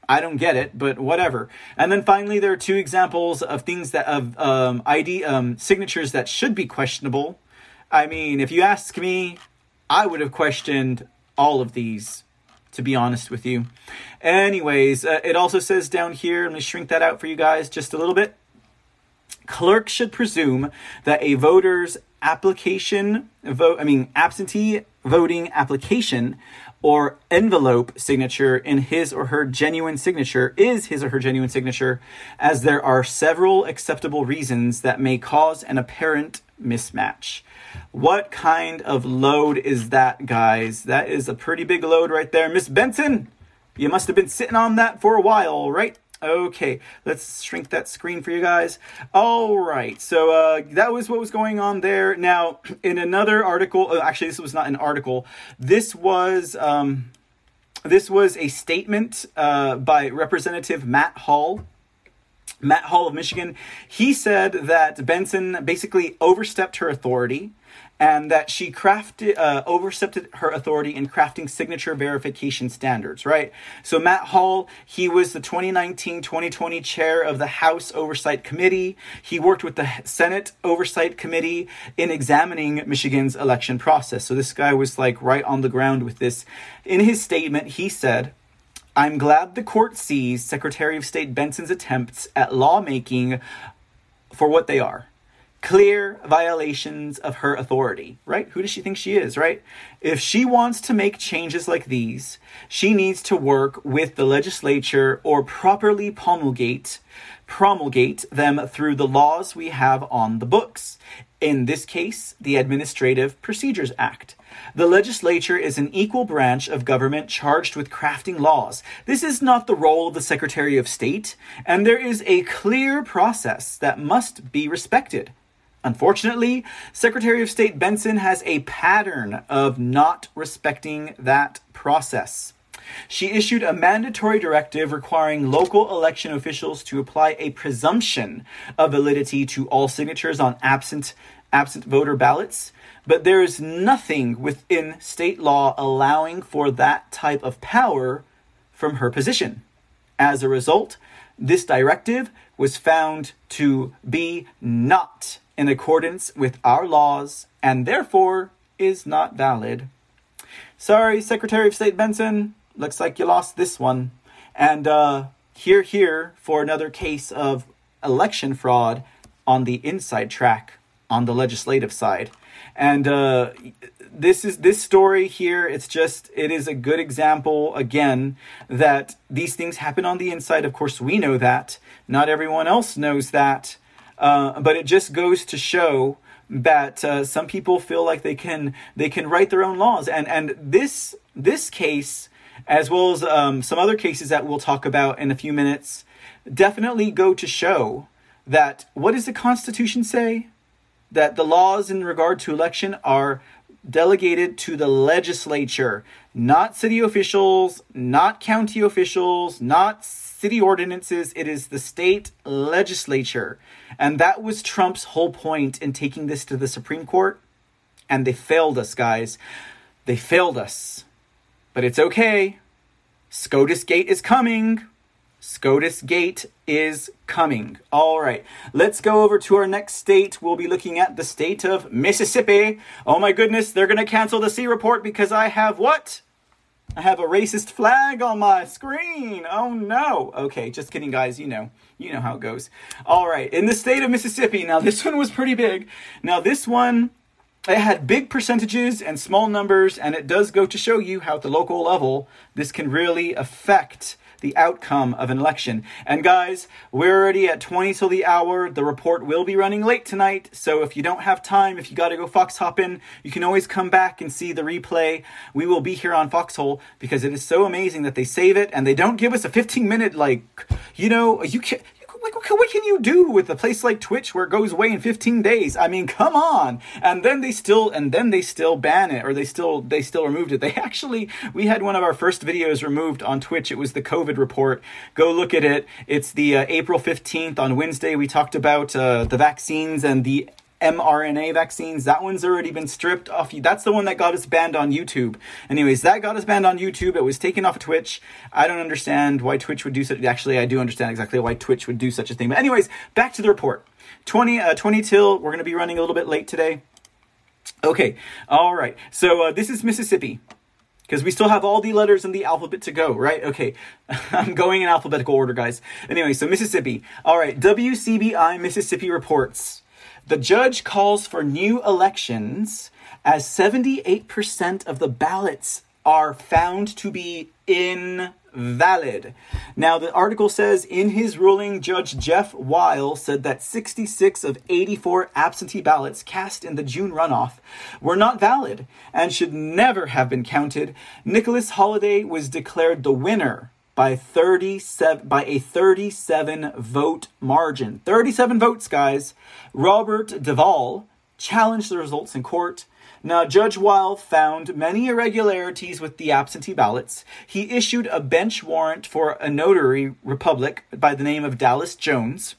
A: I don't get it, but whatever. And then finally, there are two examples of things that of um, ID um, signatures that should be questionable. I mean, if you ask me, I would have questioned all of these, to be honest with you. Anyways, uh, it also says down here. Let me shrink that out for you guys just a little bit. Clerks should presume that a voter's application vote, I mean absentee voting application or envelope signature in his or her genuine signature is his or her genuine signature, as there are several acceptable reasons that may cause an apparent mismatch. What kind of load is that, guys? That is a pretty big load right there. Miss Benson, you must have been sitting on that for a while, right? Okay, let's shrink that screen for you guys. All right, so uh, that was what was going on there. Now, <clears throat> in another article, uh, actually, this was not an article. This was um, this was a statement uh, by Representative Matt Hall. Matt Hall of Michigan. He said that Benson basically overstepped her authority and that she crafted uh, overstepped her authority in crafting signature verification standards right? So matt hall he was the 2019-2020 chair of the house oversight committee. He worked with the senate oversight committee in examining michigan's election process. So this guy was like right on the ground with this. In his statement he said I'm glad the court sees Secretary of State Benson's attempts at lawmaking for what they are clear violations of her authority, right? Who does she think she is, right? If she wants to make changes like these, she needs to work with the legislature or properly promulgate promulgate them through the laws we have on the books. In this case, the Administrative Procedures Act. The legislature is an equal branch of government charged with crafting laws. This is not the role of the Secretary of State, and there is a clear process that must be respected. Unfortunately, Secretary of State Benson has a pattern of not respecting that process. She issued a mandatory directive requiring local election officials to apply a presumption of validity to all signatures on absent absent voter ballots, but there is nothing within state law allowing for that type of power from her position. As a result, this directive was found to be not in accordance with our laws and therefore is not valid. Sorry, Secretary of State Benson, looks like you lost this one. And uh, here, here for another case of election fraud on the inside track, on the legislative side. And uh, this is this story here. It's just it is a good example again that these things happen on the inside. Of course, we know that. Not everyone else knows that. Uh, but it just goes to show that uh, some people feel like they can they can write their own laws, and and this this case, as well as um, some other cases that we'll talk about in a few minutes, definitely go to show that what does the Constitution say? That the laws in regard to election are delegated to the legislature, not city officials, not county officials, not city ordinances. It is the state legislature. And that was Trump's whole point in taking this to the Supreme Court. And they failed us, guys. They failed us. But it's okay. SCOTUS Gate is coming. SCOTUS Gate is coming. All right, let's go over to our next state. We'll be looking at the state of Mississippi. Oh my goodness, they're going to cancel the C report because I have what? I have a racist flag on my screen. Oh no. Okay, just kidding, guys. You know, you know how it goes. All right, in the state of Mississippi. Now, this one was pretty big. Now, this one it had big percentages and small numbers, and it does go to show you how at the local level this can really affect the outcome of an election. And guys, we're already at 20 till the hour. The report will be running late tonight. So if you don't have time, if you got to go fox hopping, you can always come back and see the replay. We will be here on Foxhole because it is so amazing that they save it and they don't give us a 15 minute, like, you know, you can like, what can you do with a place like Twitch where it goes away in 15 days? I mean, come on. And then they still, and then they still ban it, or they still, they still removed it. They <laughs> actually, we had one of our first videos removed on Twitch. It was the COVID report. Go look at it. It's the uh, April 15th on Wednesday. We talked about uh, the vaccines and the mRNA vaccines. That one's already been stripped off. That's the one that got us banned on YouTube. Anyways, that got us banned on YouTube. It was taken off of Twitch. I don't understand why Twitch would do such. Actually, I do understand exactly why Twitch would do such a thing. But anyways, back to the report. 20, uh, 20 till. We're going to be running a little bit late today. Okay. All right. So uh, this is Mississippi because we still have all the letters in the alphabet to go, right? Okay, <laughs> I'm going in alphabetical order, guys. Anyway, so Mississippi. All right, WCBI Mississippi reports the judge calls for new elections as 78% of the ballots are found to be invalid. Now, the article says in his ruling, Judge Jeff Weill said that 66 of 84 absentee ballots cast in the June runoff were not valid and should never have been counted. Nicholas Holliday was declared the winner by 37 by a 37 vote margin. 37 votes, guys. Robert Duvall challenged the results in court. Now, Judge Weill found many irregularities with the absentee ballots. He issued a bench warrant for a notary republic by the name of Dallas Jones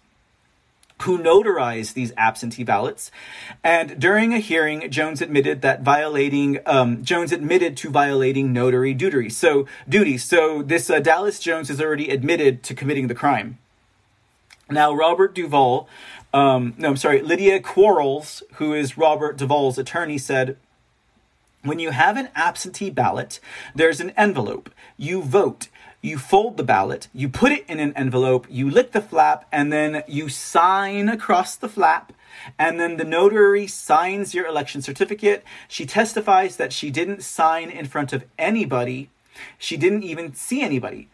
A: who notarized these absentee ballots. And during a hearing, Jones admitted that violating um, Jones admitted to violating notary duty. So duty. So this uh, Dallas Jones has already admitted to committing the crime. Now Robert Duvall, um, no, I'm sorry, Lydia Quarles, who is Robert Duvall's attorney, said. When you have an absentee ballot, there's an envelope. You vote you fold the ballot, you put it in an envelope, you lick the flap, and then you sign across the flap. And then the notary signs your election certificate. She testifies that she didn't sign in front of anybody. She didn't even see anybody.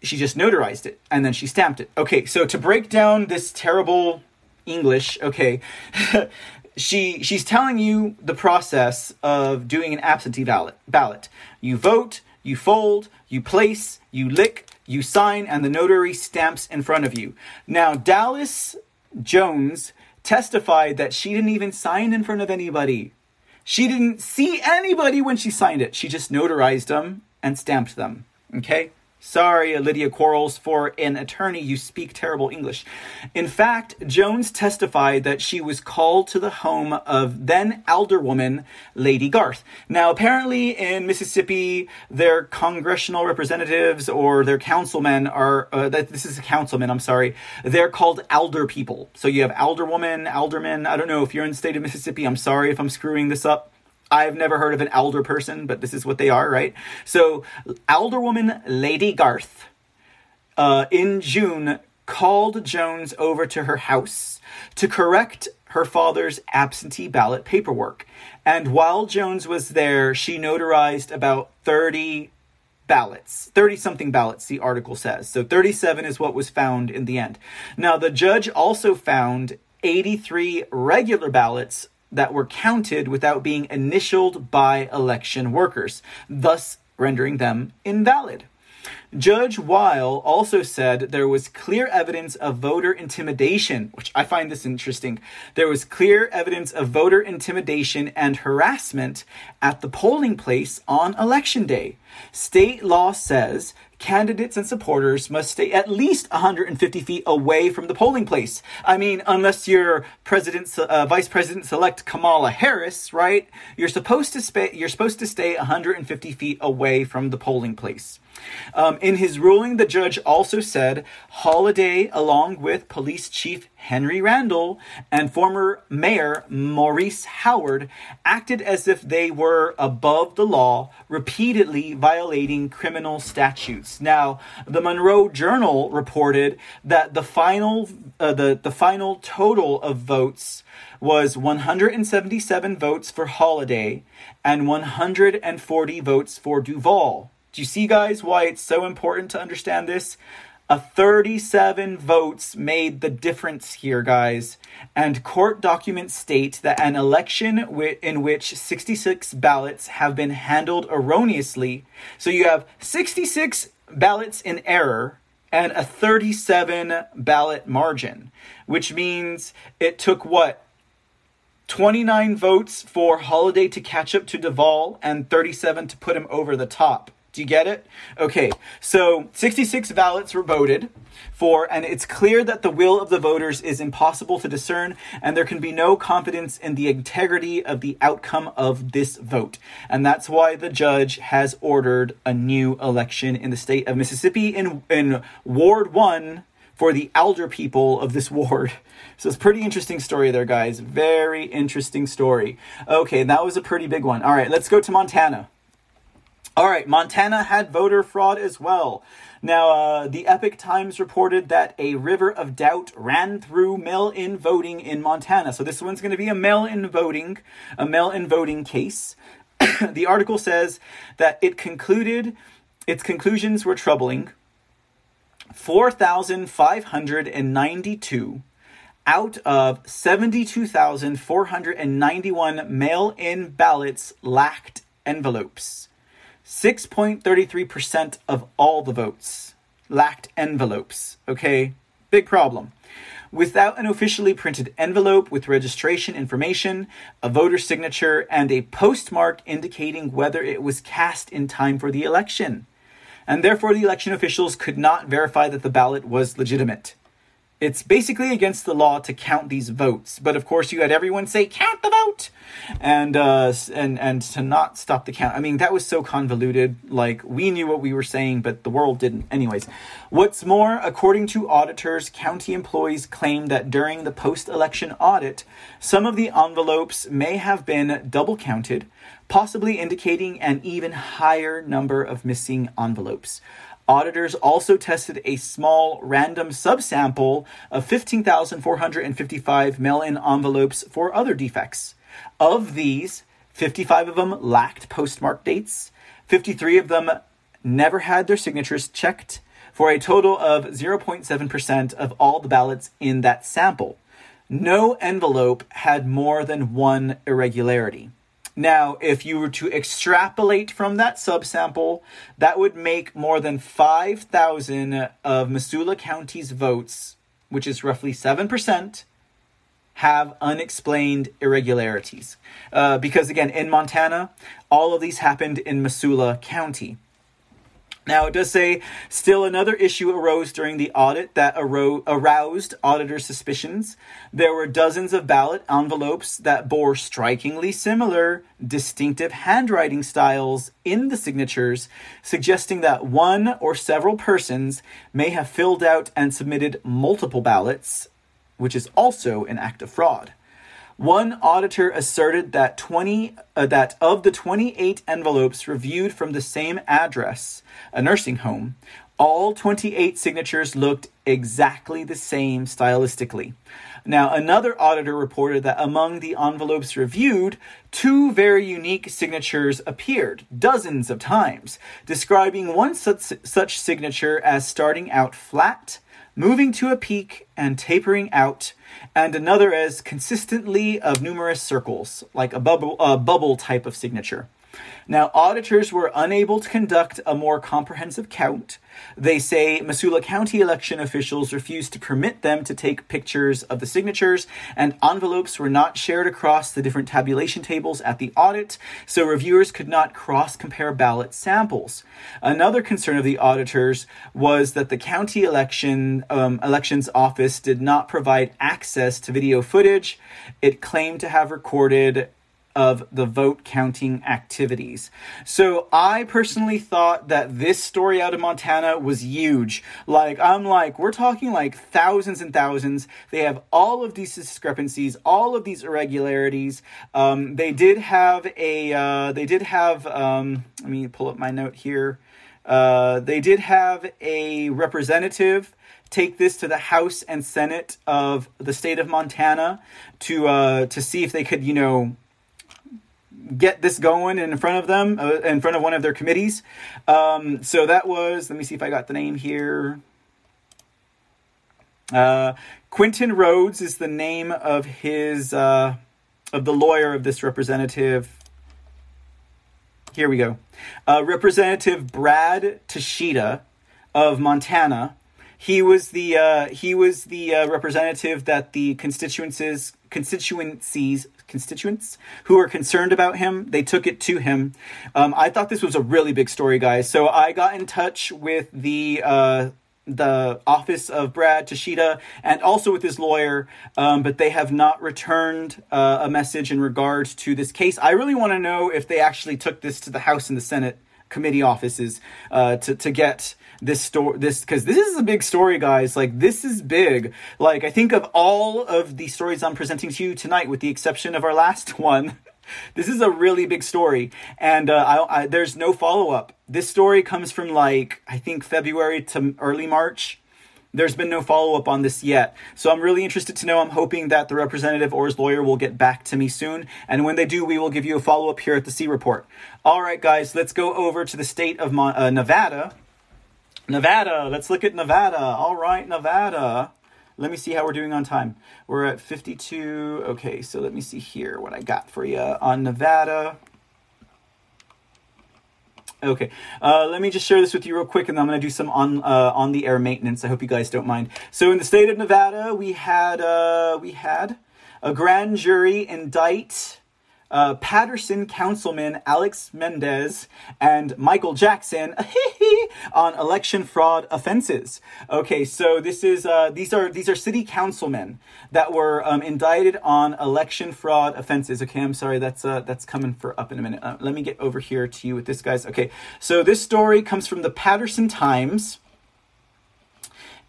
A: She just notarized it and then she stamped it. Okay, so to break down this terrible English, okay, <laughs> she she's telling you the process of doing an absentee ballot. Ballot. You vote, you fold, you place, you lick, you sign, and the notary stamps in front of you. Now, Dallas Jones testified that she didn't even sign in front of anybody. She didn't see anybody when she signed it. She just notarized them and stamped them. Okay? Sorry, Lydia Quarles, for an attorney, you speak terrible English. In fact, Jones testified that she was called to the home of then alderwoman Lady Garth. Now, apparently in Mississippi, their congressional representatives or their councilmen are, uh, this is a councilman, I'm sorry, they're called alder people. So you have alderwoman, alderman. I don't know if you're in the state of Mississippi. I'm sorry if I'm screwing this up. I've never heard of an elder person, but this is what they are, right? So, Alderwoman Lady Garth, uh, in June, called Jones over to her house to correct her father's absentee ballot paperwork. And while Jones was there, she notarized about 30 ballots, 30 something ballots, the article says. So 37 is what was found in the end. Now, the judge also found 83 regular ballots that were counted without being initialed by election workers, thus rendering them invalid. Judge Weill also said there was clear evidence of voter intimidation, which I find this interesting. There was clear evidence of voter intimidation and harassment at the polling place on election day. State law says candidates and supporters must stay at least 150 feet away from the polling place. I mean, unless you're President, uh, Vice President select Kamala Harris, right? You're supposed to stay. You're supposed to stay 150 feet away from the polling place. Um, in his ruling, the judge also said Holliday, along with Police Chief Henry Randall and former Mayor Maurice Howard, acted as if they were above the law, repeatedly violating criminal statutes. Now, the Monroe Journal reported that the final, uh, the, the final total of votes was 177 votes for Holliday and 140 votes for Duval. Do you see, guys, why it's so important to understand this? A 37 votes made the difference here, guys. And court documents state that an election in which 66 ballots have been handled erroneously, so you have 66 ballots in error and a 37 ballot margin, which means it took what? 29 votes for Holliday to catch up to Duval and 37 to put him over the top. Do you get it? Okay, so 66 ballots were voted for, and it's clear that the will of the voters is impossible to discern, and there can be no confidence in the integrity of the outcome of this vote. And that's why the judge has ordered a new election in the state of Mississippi in, in Ward 1 for the elder people of this <laughs> ward. So it's pretty interesting story there, guys. Very interesting story. Okay, that was a pretty big one. All right, let's go to Montana. All right, Montana had voter fraud as well. Now, uh, the Epoch Times reported that a river of doubt ran through mail-in voting in Montana. So this one's going to be a mail-in voting, a mail-in voting case. <coughs> the article says that it concluded, its conclusions were troubling. 4,592 out of 72,491 mail in ballots lacked envelopes. 6.33% of all the votes lacked envelopes. Okay, big problem. Without an officially printed envelope with registration information, a voter signature, and a postmark indicating whether it was cast in time for the election. And therefore, the election officials could not verify that the ballot was legitimate. It's basically against the law to count these votes, but of course you had everyone say count the vote, and uh, and and to not stop the count. I mean that was so convoluted. Like we knew what we were saying, but the world didn't. Anyways, what's more, according to auditors, county employees claim that during the post-election audit, some of the envelopes may have been double counted, possibly indicating an even higher number of missing envelopes. Auditors also tested a small random subsample of 15,455 mail in envelopes for other defects. Of these, 55 of them lacked postmark dates, 53 of them never had their signatures checked, for a total of 0.7% of all the ballots in that sample. No envelope had more than one irregularity. Now, if you were to extrapolate from that subsample, that would make more than 5,000 of Missoula County's votes, which is roughly 7%, have unexplained irregularities. Uh, because again, in Montana, all of these happened in Missoula County. Now, it does say still another issue arose during the audit that aro- aroused auditors' suspicions. There were dozens of ballot envelopes that bore strikingly similar, distinctive handwriting styles in the signatures, suggesting that one or several persons may have filled out and submitted multiple ballots, which is also an act of fraud. One auditor asserted that 20 uh, that of the 28 envelopes reviewed from the same address, a nursing home, all 28 signatures looked exactly the same stylistically. Now, another auditor reported that among the envelopes reviewed, two very unique signatures appeared dozens of times, describing one such, such signature as starting out flat, moving to a peak, and tapering out and another as consistently of numerous circles, like a bubble, a bubble type of signature. Now, auditors were unable to conduct a more comprehensive count. They say Missoula County election officials refused to permit them to take pictures of the signatures, and envelopes were not shared across the different tabulation tables at the audit, so reviewers could not cross compare ballot samples. Another concern of the auditors was that the county election um, elections office did not provide access to video footage. It claimed to have recorded of the vote counting activities. So I personally thought that this story out of Montana was huge. Like, I'm like, we're talking like thousands and thousands. They have all of these discrepancies, all of these irregularities. Um, they did have a, uh, they did have, um, let me pull up my note here. Uh, they did have a representative take this to the House and Senate of the state of Montana to uh, to see if they could, you know, get this going in front of them, uh, in front of one of their committees. Um, so that was, let me see if I got the name here. Uh, Quentin Rhoades is the name of his, uh, of the lawyer of this representative. Here we go. Uh, representative Brad Tschida of Montana. He was the uh, he was the uh, representative that the constituencies constituencies constituents who were concerned about him. They took it to him. Um, I thought this was a really big story, guys. So I got in touch with the uh, the office of Brad Tschida and also with his lawyer, um, but they have not returned uh, a message in regard to this case. I really want to know if they actually took this to the House and the Senate committee offices uh, to to get this story this because this is a big story guys. Like this is big. Like i think of all of the stories i'm presenting to you tonight with the exception of our last <laughs> one this is a really big story. And uh, I, I, there's no follow-up. This story comes from like i think february to early march there's been no follow up on this yet. So I'm really interested to know. I'm hoping that the representative or his lawyer will get back to me soon. And when they do, we will give you a follow up here at the C Report. All right, guys, let's go over to the state of Mon- uh, Nevada Nevada. Let's look at Nevada. All right, Nevada. Let me see how we're doing on time. We're at 52. Okay, so let me see here what I got for you on Nevada. Okay, uh, let me just share this with you real quick, and then I'm going to do some on uh, on the air maintenance. I hope you guys don't mind. So, in the state of Nevada, we had uh, we had a grand jury indict uh, Paterson councilman Alex Mendez and Michael Jackson <laughs> on election fraud offenses. Okay, so this is uh, these are these are city councilmen that were um, indicted on election fraud offenses. Okay, I'm sorry, that's uh, that's coming for up in a minute. Uh, let me get over here to you with this, guys. Okay, so this story comes from the Paterson Times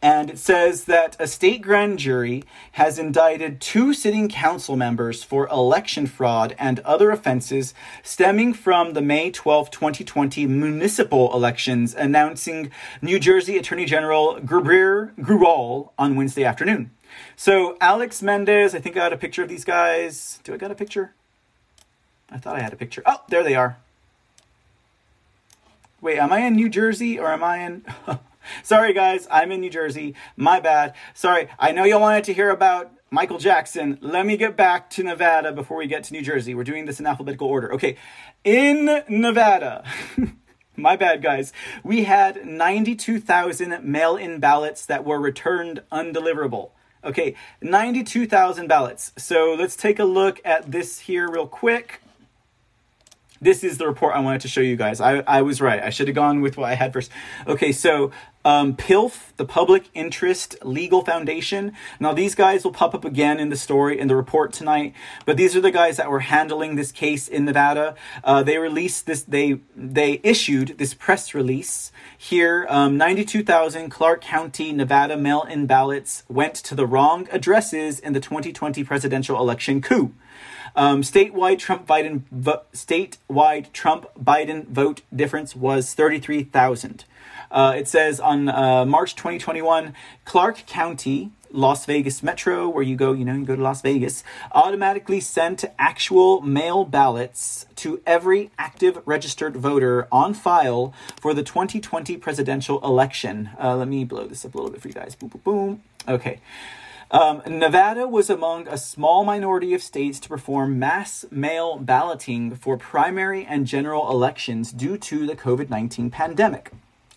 A: and it says that a state grand jury has indicted two sitting council members for election fraud and other offenses stemming from the May 12, 2020 municipal elections, announcing New Jersey Attorney General Gabriel Grewal on Wednesday afternoon. So, Alex Mendez, I think I got a picture of these guys. Do I got a picture? I thought I had a picture. Oh, there they are. Wait, am I in New Jersey or am I in. <laughs> Oh, <laughs> Sorry, guys, I'm in New Jersey. My bad. Sorry, I know y'all wanted to hear about Michael Jackson. Let me get back to Nevada before we get to New Jersey. We're doing this in alphabetical order. Okay, in Nevada. <laughs> My bad, guys. We had 92,000 mail in ballots that were returned undeliverable. Okay, 92,000 ballots. So let's take a look at this here real quick. this is the report I wanted to show you guys. I, I was right. I should have gone with what I had first. Okay, so um, PILF, the Public Interest Legal Foundation. Now, these guys will pop up again in the story, in the report tonight, but these are the guys that were handling this case in Nevada. Uh, they released this, they, they issued this press release here. Um, 92,000 Clark County, Nevada mail in ballots went to the wrong addresses in the 2020 presidential election coup. Um, statewide Trump Biden vo- statewide Trump Biden vote difference was 33,000. Uh, it says on uh, March 2021, Clark County, Las Vegas Metro, where you go, you know, you go to Las Vegas, automatically sent actual mail ballots to every active registered voter on file for the 2020 presidential election. Uh, let me blow this up a little bit for you guys. Boom, boom, boom. Okay. Um, Nevada was among a small minority of states to perform mass mail balloting for primary and general elections due to the COVID 19 pandemic.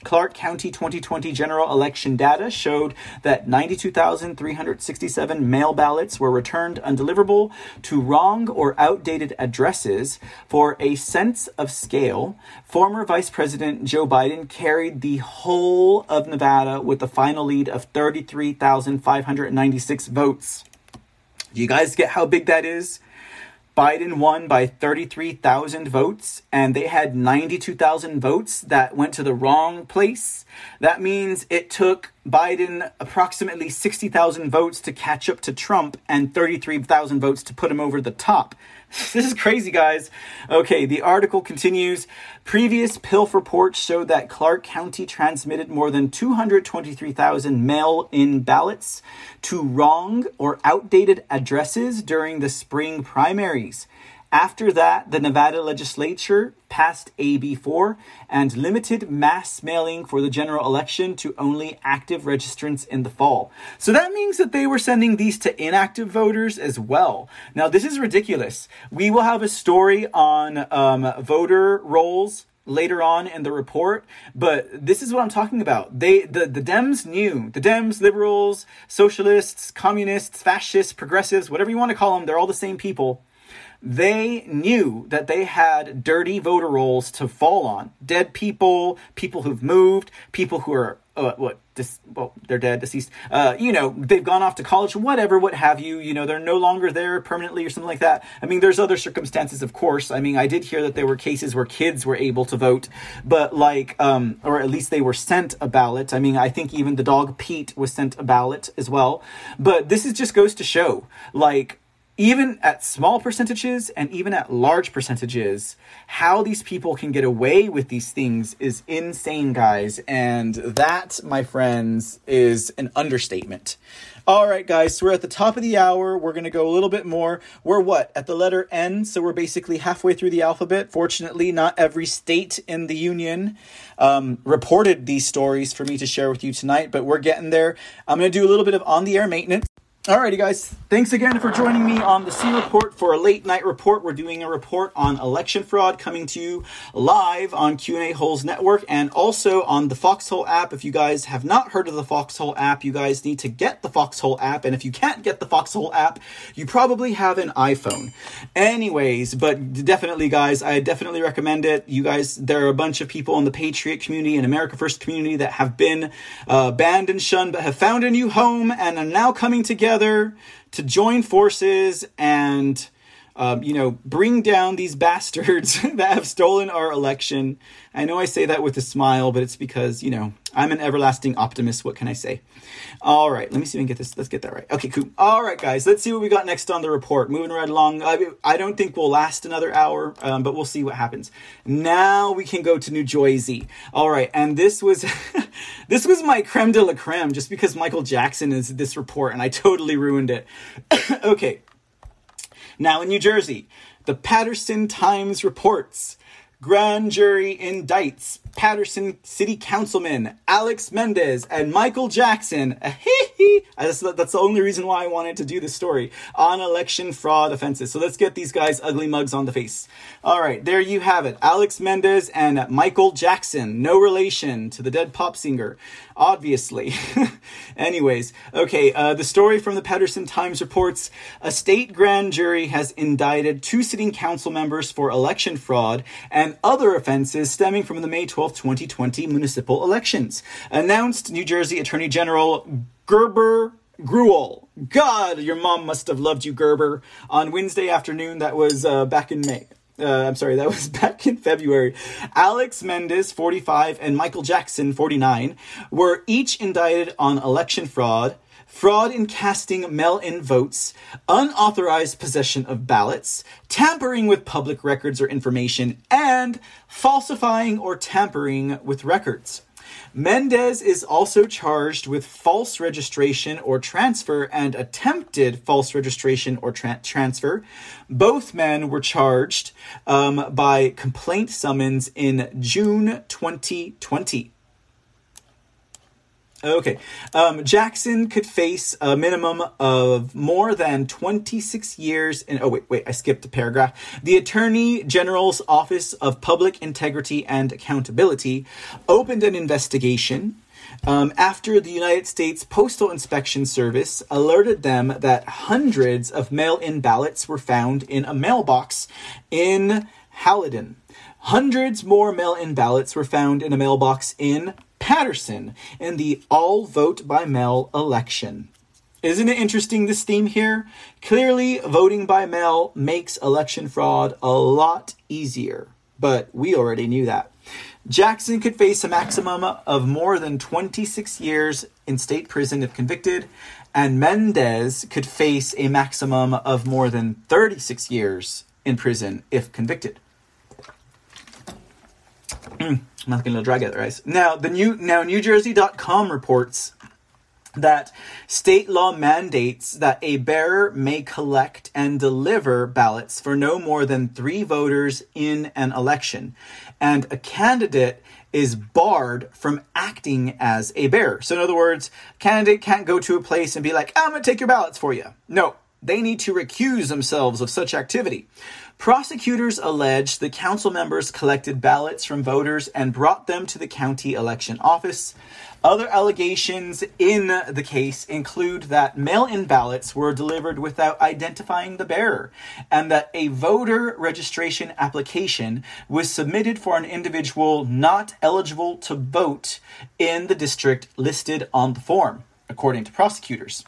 A: Clark County 2020 general election data showed that 92,367 mail ballots were returned undeliverable to wrong or outdated addresses. For a sense of scale, former Vice President Joe Biden carried the whole of Nevada with a final lead of 33,596 votes. Do you guys get how big that is? Biden won by 33,000 votes, and they had 92,000 votes that went to the wrong place. That means it took Biden approximately 60,000 votes to catch up to Trump and 33,000 votes to put him over the top. <laughs> This is crazy, guys. Okay, the article continues. Previous PILF reports showed that Clark County transmitted more than 223,000 mail in ballots to wrong or outdated addresses during the spring primaries. After that, the Nevada legislature passed AB 4 and limited mass mailing for the general election to only active registrants in the fall. So that means that they were sending these to inactive voters as well. Now, this is ridiculous. We will have a story on um, voter rolls later on in the report but this is what i'm talking about they the, the dems knew the dems liberals socialists communists fascists progressives whatever you want to call them they're all the same people they knew that they had dirty voter rolls to fall on. Dead people, people who've moved, people who are uh, what dis- well they're dead deceased. Uh, you know they've gone off to college whatever what have you. You know they're no longer there permanently or something like that. I mean there's other circumstances of course. I mean i did hear that there were cases where kids were able to vote but like um, or at least they were sent a ballot. I mean i think even the dog pete was sent a ballot as well. But this is just goes to show like even at small percentages and even at large percentages, how these people can get away with these things is insane, guys. And that, my friends, is an understatement. All right, guys, so we're at the top of the hour. We're going to go a little bit more. We're what? At the letter N, so we're basically halfway through the alphabet. Fortunately, not every state in the union um, reported these stories for me to share with you tonight, but we're getting there. I'm going to do a little bit of on the air maintenance. Alrighty, guys. Thanks again for joining me on the C Report for a late night report. We're doing a report on election fraud coming to you live on Q&A Holes Network and also on the Foxhole app. If you guys have not heard of the Foxhole app, you guys need to get the Foxhole app. And if you can't get the Foxhole app, you probably have an iPhone. Anyways, but definitely, guys, I definitely recommend it. You guys, there are a bunch of people in the Patriot community and America First community that have been uh, banned and shunned, but have found a new home and are now coming together together to join forces and um, you know, bring down these <laughs> bastards that have stolen our election. I know I say that with a smile, but it's because, you know, I'm an everlasting optimist. What can I say? All right, let me see if we can get this. Let's get that right. Okay, cool. All right, guys, let's see what we got next on the report. Moving right along. I, I don't think we'll last another hour, um, but we'll see what happens. Now we can go to New Jersey. All right, and this was <laughs> this was my creme de la creme, just because Michael Jackson is this report, and I totally ruined it. <coughs> okay. Now in New Jersey, the Paterson Times reports grand jury indicts Paterson City Councilman Alex Mendez and Michael Jackson <laughs> that's, the only reason why I wanted to do this story on election fraud offenses. So let's get these guys ugly mugs on the face. All right, there you have it. Alex Mendez and Michael Jackson. No relation to the dead pop singer, obviously. <laughs> Anyways, okay, uh, the story from the Paterson Times reports a state grand jury has indicted two sitting council members for election fraud and other offenses stemming from the May 12, 2020 municipal elections, announced New Jersey Attorney General Gerber Gruel. God, your mom must have loved you, Gerber. On Wednesday afternoon, that was uh, back in May. Uh, I'm sorry, that was <laughs> back in February. Alex Mendez, 45, and Michael Jackson, 49, were each indicted on election fraud, fraud in casting mail in votes, unauthorized possession of ballots, tampering with public records or information, and falsifying or tampering with records. Mendez is also charged with false registration or transfer and attempted false registration or tra- transfer. Both men were charged um, by complaint summons in June 2020. Okay. Um, Jackson could face a minimum of more than 26 years in. Oh, wait, wait, I skipped a paragraph. The Attorney General's Office of Public Integrity and Accountability opened an investigation um, after the United States Postal Inspection Service alerted them that hundreds of mail in ballots were found in a mailbox in Haledon. Hundreds more mail in ballots were found in a mailbox in Paterson in the all vote by mail election. Isn't it interesting this theme here? Clearly, voting by mail makes election fraud a lot easier, but we already knew that. Jackson could face a maximum of more than 26 years in state prison if convicted, and Mendez could face a maximum of more than 36 years in prison if convicted. Mm, <clears throat> I'm not going to drag it, right? Now, the new now NewJersey.com reports that state law mandates that a bearer may collect and deliver ballots for no more than three voters in an election, and a candidate is barred from acting as a bearer. So, in other words, candidate can't go to a place and be like, "I'm going to take your ballots for you." No, they need to recuse themselves of such activity. Prosecutors allege the council members collected ballots from voters and brought them to the county election office. Other allegations in the case include that mail in ballots were delivered without identifying the bearer, and that a voter registration application was submitted for an individual not eligible to vote in the district listed on the form, according to prosecutors.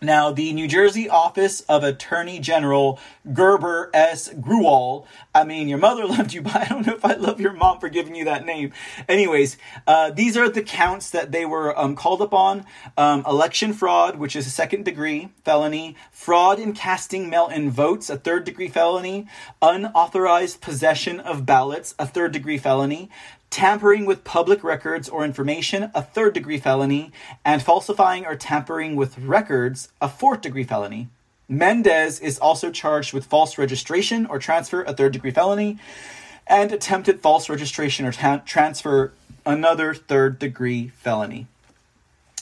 A: Now, the New Jersey Office of Attorney General Gurbir S. Grewal. I mean, your mother <laughs> loved you, but I don't know if I love your mom for giving you that name. Anyways, uh, these are the counts that they were um, called upon um, election fraud, which is a second degree felony, fraud in casting mail in votes, a third degree felony, unauthorized possession of ballots, a third degree felony, tampering with public records or information, a third degree felony, and falsifying or tampering with records, a fourth degree felony. Mendez is also charged with false registration or transfer, a third degree felony, and attempted false registration or ta- transfer, another third degree felony.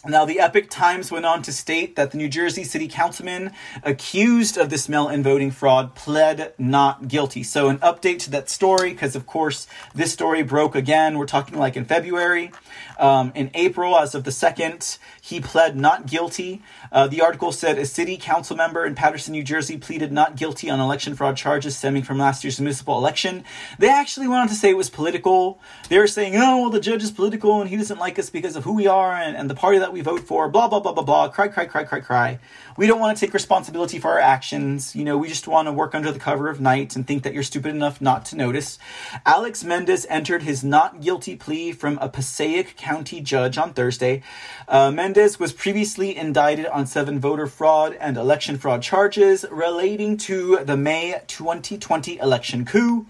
A: Now, the Epoch Times went on to state that the New Jersey City Councilman accused of this mail in voting fraud pled not guilty. So, an update to that story, because of course, this story broke again. We're talking like in February. Um, in April, as of the 2nd, he pled not guilty. Uh, the article said a city council member in Paterson, New Jersey pleaded not guilty on election fraud charges stemming from last year's municipal election. They actually went on to say it was political. They were saying, oh, well, the judge is political and he doesn't like us because of who we are and, and the party that we vote for, blah, blah, blah, blah, blah. Cry, cry, cry, cry, cry. We don't want to take responsibility for our actions. You know, we just want to work under the cover of night and think that you're stupid enough not to notice. Alex Mendez entered his not guilty plea from a Passaic County judge on Thursday. Uh, Mendez was previously indicted on seven voter fraud and election fraud charges relating to the May 2020 election coup.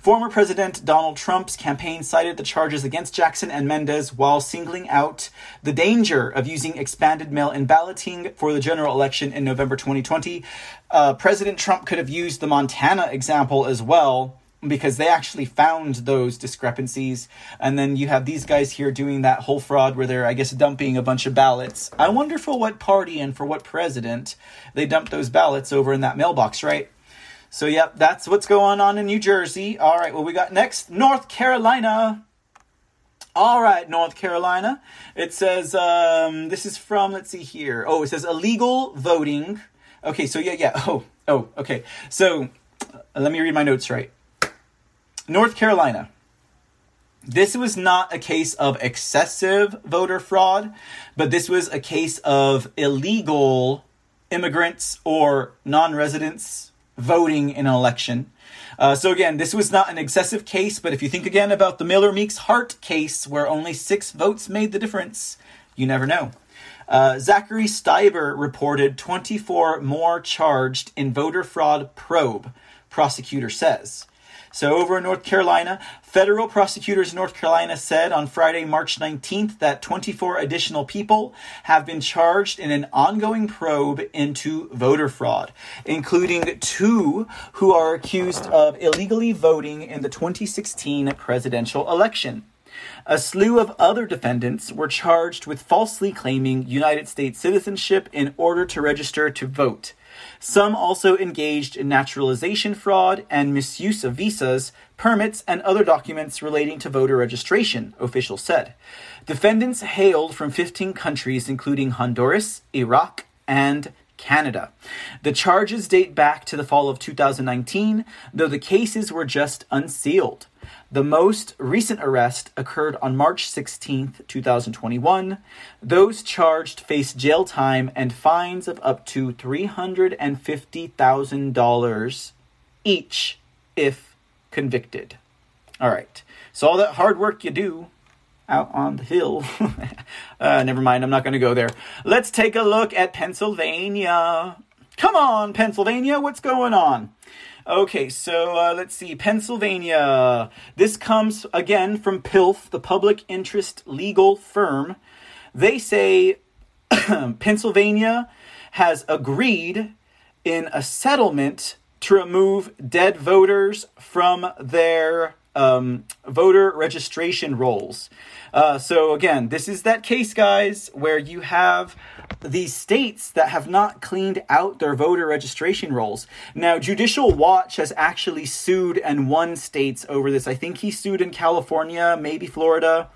A: Former President Donald Trump's campaign cited the charges against Jackson and Mendez while singling out the danger of using expanded mail in balloting for the general election election in November 2020. Uh, President Trump could have used the Montana example as well because they actually found those discrepancies. And then you have these guys here doing that whole fraud where they're, I guess, dumping a bunch of ballots. I wonder for what party and for what president they dumped those ballots over in that mailbox, right? So, yep, that's what's going on in New Jersey. All right, what we got next? North Carolina. All right, North Carolina. It says, um, this is from, let's see here. Oh, it says illegal voting. Okay, so yeah, yeah. <laughs> Oh, oh, okay. So uh, let me read my notes right. North Carolina. This was not a case of excessive voter fraud, but this was a case of illegal immigrants or non residents voting in an election. Uh, so again, this was not an excessive case, but if you think again about the Miller Meeks Hart case, where only six votes made the difference, you never know. Uh, Zachary Stieber reported 24 more charged in voter fraud probe, prosecutor says. So, over in North Carolina, federal prosecutors in North Carolina said on Friday, March 19th, that 24 additional people have been charged in an ongoing probe into voter fraud, including two who are accused of illegally voting in the 2016 presidential election. A slew of other defendants were charged with falsely claiming United States citizenship in order to register to vote. Some also engaged in naturalization fraud and misuse of visas, permits, and other documents relating to voter registration, officials said. Defendants hailed from 15 countries, including Honduras, Iraq, and Canada. The charges date back to the fall of 2019, though the cases were just unsealed. The most recent arrest occurred on March 16, 2021. Those charged face jail time and fines of up to $350,000 each if convicted. All right. So, all that hard work you do out on the hill. <laughs> uh, never mind, I'm not going to go there. Let's take a look at Pennsylvania. Come on, Pennsylvania, what's going on? Okay, so uh, let's see. Pennsylvania. This comes again from PILF, the public interest legal firm. They say <clears throat> Pennsylvania has agreed in a settlement to remove dead voters from their um, voter registration rolls. Uh, so, again, this is that case, guys, where you have these states that have not cleaned out their voter registration rolls. Now, Judicial Watch has actually sued and won states over this. I think he sued in California, maybe Florida.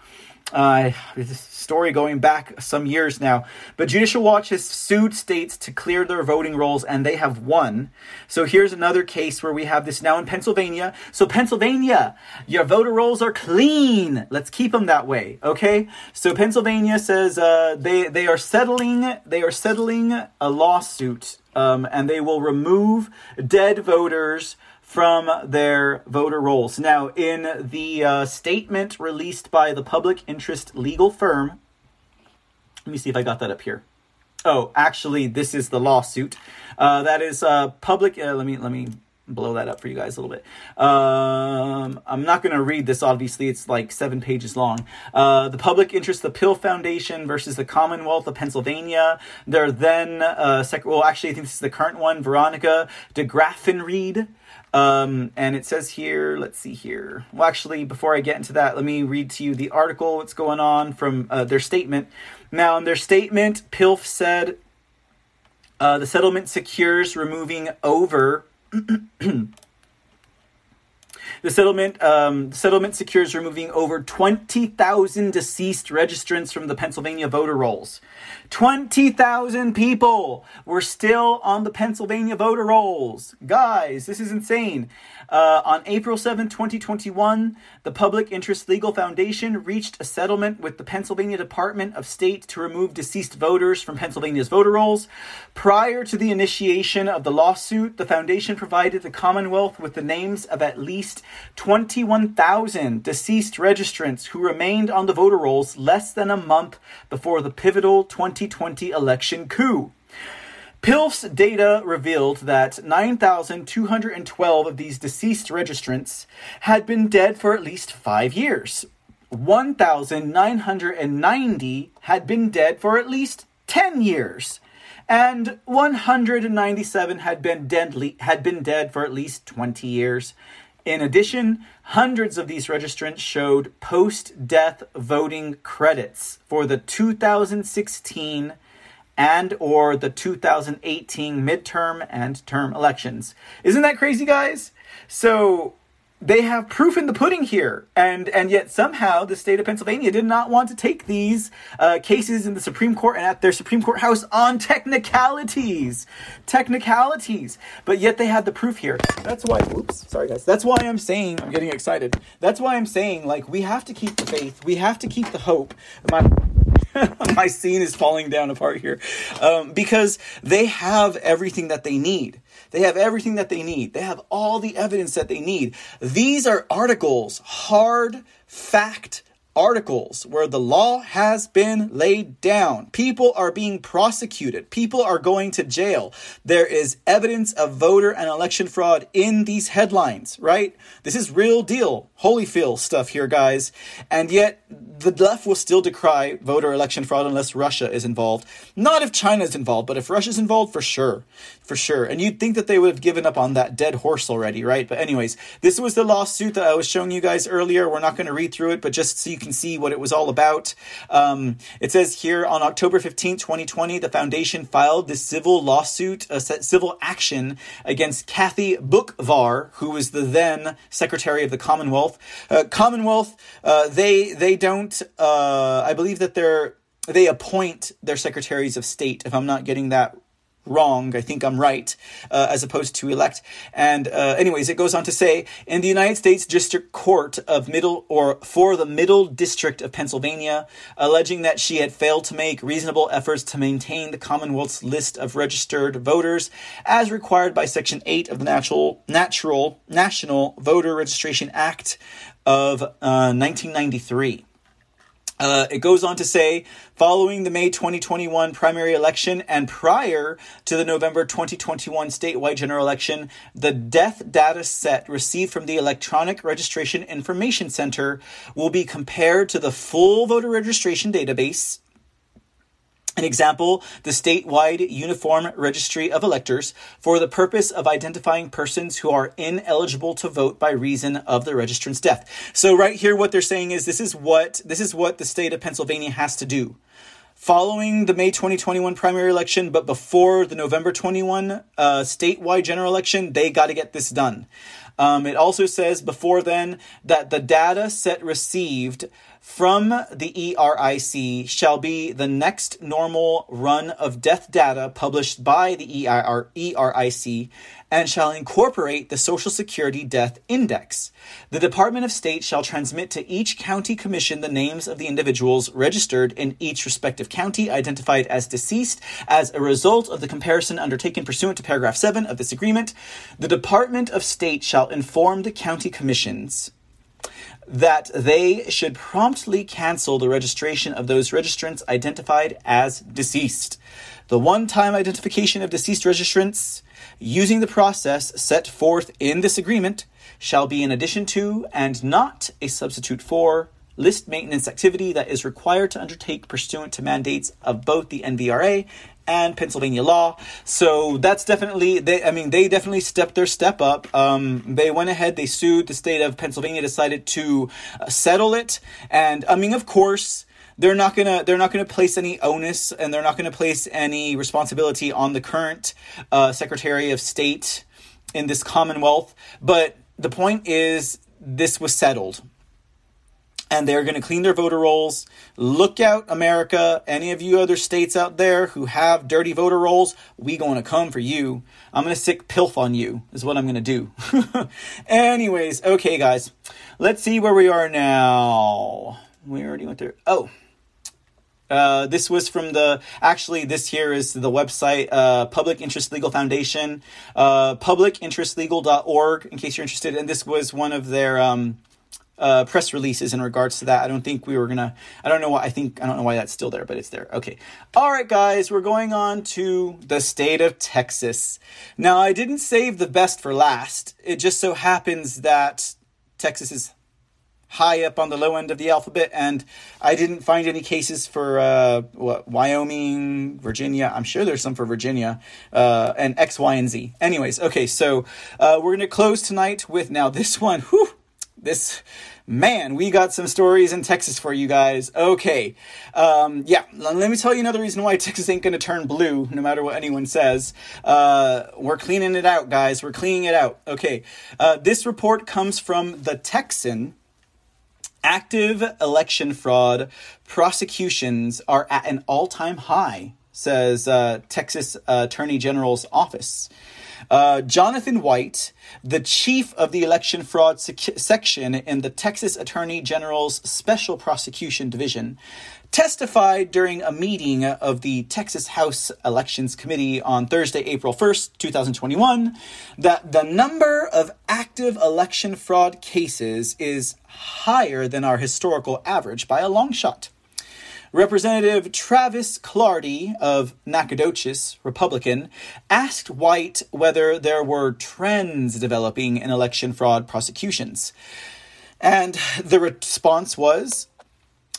A: Uh, story going back some years now. But Judicial Watch has sued states to clear their voting rolls, and they have won. So here's another case where we have this now in Pennsylvania. So Pennsylvania, your voter rolls are clean. Let's keep them that way, okay? So Pennsylvania says uh, they they are settling they are settling a lawsuit, um, and they will remove dead voters from their voter rolls. Now, in the uh, statement released by the public interest legal firm, let me see if I got that up here. Oh, actually, this is the lawsuit. Uh, that is uh, public. Uh, let me let me blow that up for you guys a little bit. Um, I'm not going to read this, obviously, it's like seven pages long. Uh, the public interest, the Pill Foundation versus the Commonwealth of Pennsylvania. They're then, uh, sec- well, actually, I think this is the current one, Veronica Degraffenreid. Um, and it says here, let's see here. Well, actually, before I get into that, let me read to you the article, what's going on from uh, their statement. Now, in their statement, PILF said uh, the settlement secures removing over <clears throat> The settlement um, settlement secures removing over 20,000 deceased registrants from the Pennsylvania voter rolls. 20,000 people were still on the Pennsylvania voter rolls. Guys, this is insane. Uh, on April 7, 2021, the Public Interest Legal Foundation reached a settlement with the Pennsylvania Department of State to remove deceased voters from Pennsylvania's voter rolls. Prior to the initiation of the lawsuit, the foundation provided the Commonwealth with the names of at least 21,000 deceased registrants who remained on the voter rolls less than a month before the pivotal 2020 election coup. PILF's data revealed that 9,212 of these deceased registrants had been dead for at least five years. 1,990 had been dead for at least 10 years. And 197 had been deadly had been dead for at least 20 years. In addition, hundreds of these registrants showed post death voting credits for the 2016 and or the 2018 midterm and term elections. Isn't that crazy guys? So they have proof in the pudding here, and and yet somehow the state of Pennsylvania did not want to take these uh, cases in the Supreme Court and at their Supreme Court house on technicalities, technicalities. But yet they had the proof here. That's why. Oops, sorry guys. That's why I'm saying I'm getting excited. That's why I'm saying like we have to keep the faith. We have to keep the hope. My <laughs> my scene is falling down apart here um, because they have everything that they need. They have everything that they need. They have all the evidence that they need. These are articles, hard fact articles where the law has been laid down. People are being prosecuted. People are going to jail. There is evidence of voter and election fraud in these headlines, right? This is real deal, Holyfield stuff here, guys. And yet, the left will still decry voter election fraud unless Russia is involved. Not if China is involved, but if Russia's involved, for sure. For sure. And you'd think that they would have given up on that dead horse already, right? But, anyways, this was the lawsuit that I was showing you guys earlier. We're not going to read through it, but just so you can see what it was all about. Um, it says here on October 15, 2020, the foundation filed this civil lawsuit, a civil action against Kathy Boockvar, who was the then Secretary of the Commonwealth. Uh, Commonwealth, uh, they they don't. Uh, I believe that they're they appoint their secretaries of state. If I'm not getting that wrong. I think I'm right, uh, as opposed to elect. And uh, anyways, it goes on to say in the United States District Court of Middle or for the Middle District of Pennsylvania, alleging that she had failed to make reasonable efforts to maintain the Commonwealth's list of registered voters as required by Section 8 of the Natural Natural National Voter Registration Act of uh, 1993. Uh, it goes on to say, following the May 2021 primary election and prior to the November 2021 statewide general election, the death data set received from the Electronic Registration Information Center will be compared to the full voter registration database an example, the statewide Uniform Registry of Electors, for the purpose of identifying persons who are ineligible to vote by reason of the registrant's death. So right here, what they're saying is this is what this is what the state of Pennsylvania has to do. Following the May 2021 primary election, but before the November 21 uh, statewide general election, they got to get this done. Um, it also says before then that the data set received from the ERIC shall be the next normal run of death data published by the ERIC and shall incorporate the Social Security Death Index. The Department of State shall transmit to each county commission the names of the individuals registered in each respective county identified as deceased as a result of the comparison undertaken pursuant to paragraph 7 of this agreement. The Department of State shall inform the county commissions that they should promptly cancel the registration of those registrants identified as deceased. The one time identification of deceased registrants using the process set forth in this agreement shall be in addition to and not a substitute for list maintenance activity that is required to undertake pursuant to mandates of both the NVRA and Pennsylvania law. So that's definitely they. I mean, they definitely stepped their step up. Um, they went ahead. They sued. The state of Pennsylvania decided to uh, settle it. And I mean, of course, they're not gonna they're not gonna place any onus and they're not gonna place any responsibility on the current uh, Secretary of State in this Commonwealth. But the point is, this was settled and they're going to clean their voter rolls. Look out, America. Any of you other states out there who have dirty voter rolls, we going to come for you. I'm going to sick pilf on you, is what I'm going to do. <laughs> Anyways, okay, guys. Let's see where we are now. We already went there. Oh. Uh, this was from the actually this here is the website uh, public interest legal foundation uh, publicinterestlegal.org in case you're interested and this was one of their um, uh, press releases in regards to that. I don't think we were gonna. I don't know why. I think I don't know why that's still there, but it's there. Okay. All right, guys. We're going on to the state of Texas. Now, I didn't save the best for last. It just so happens that Texas is high up on the low end of the alphabet, and I didn't find any cases for uh, what, Wyoming, Virginia. I'm sure there's some for Virginia, uh, and X, Y, and Z. Anyways, okay, so uh, we're to close tonight with now this one. Whew, this man, we got some stories in Texas for you guys. Okay. Um, yeah, let me tell you another reason why <laughs> Texas ain't gonna turn blue, no matter what anyone says. Uh, we're cleaning it out, guys. We're cleaning it out. Okay. Uh, this report comes from the Texan. Active election fraud prosecutions are at an all time high, says uh, Texas Attorney General's office. Uh, Jonathan White, the chief of the election fraud sec- section in the Texas Attorney General's Special Prosecution Division, testified during a meeting of the Texas House Elections Committee on Thursday, April 1st, 2021, that the number of active election fraud cases is higher than our historical average by a long shot. Representative Travis Clardy of Nacogdoches, Republican, asked White whether there were trends developing in election fraud prosecutions. And the response was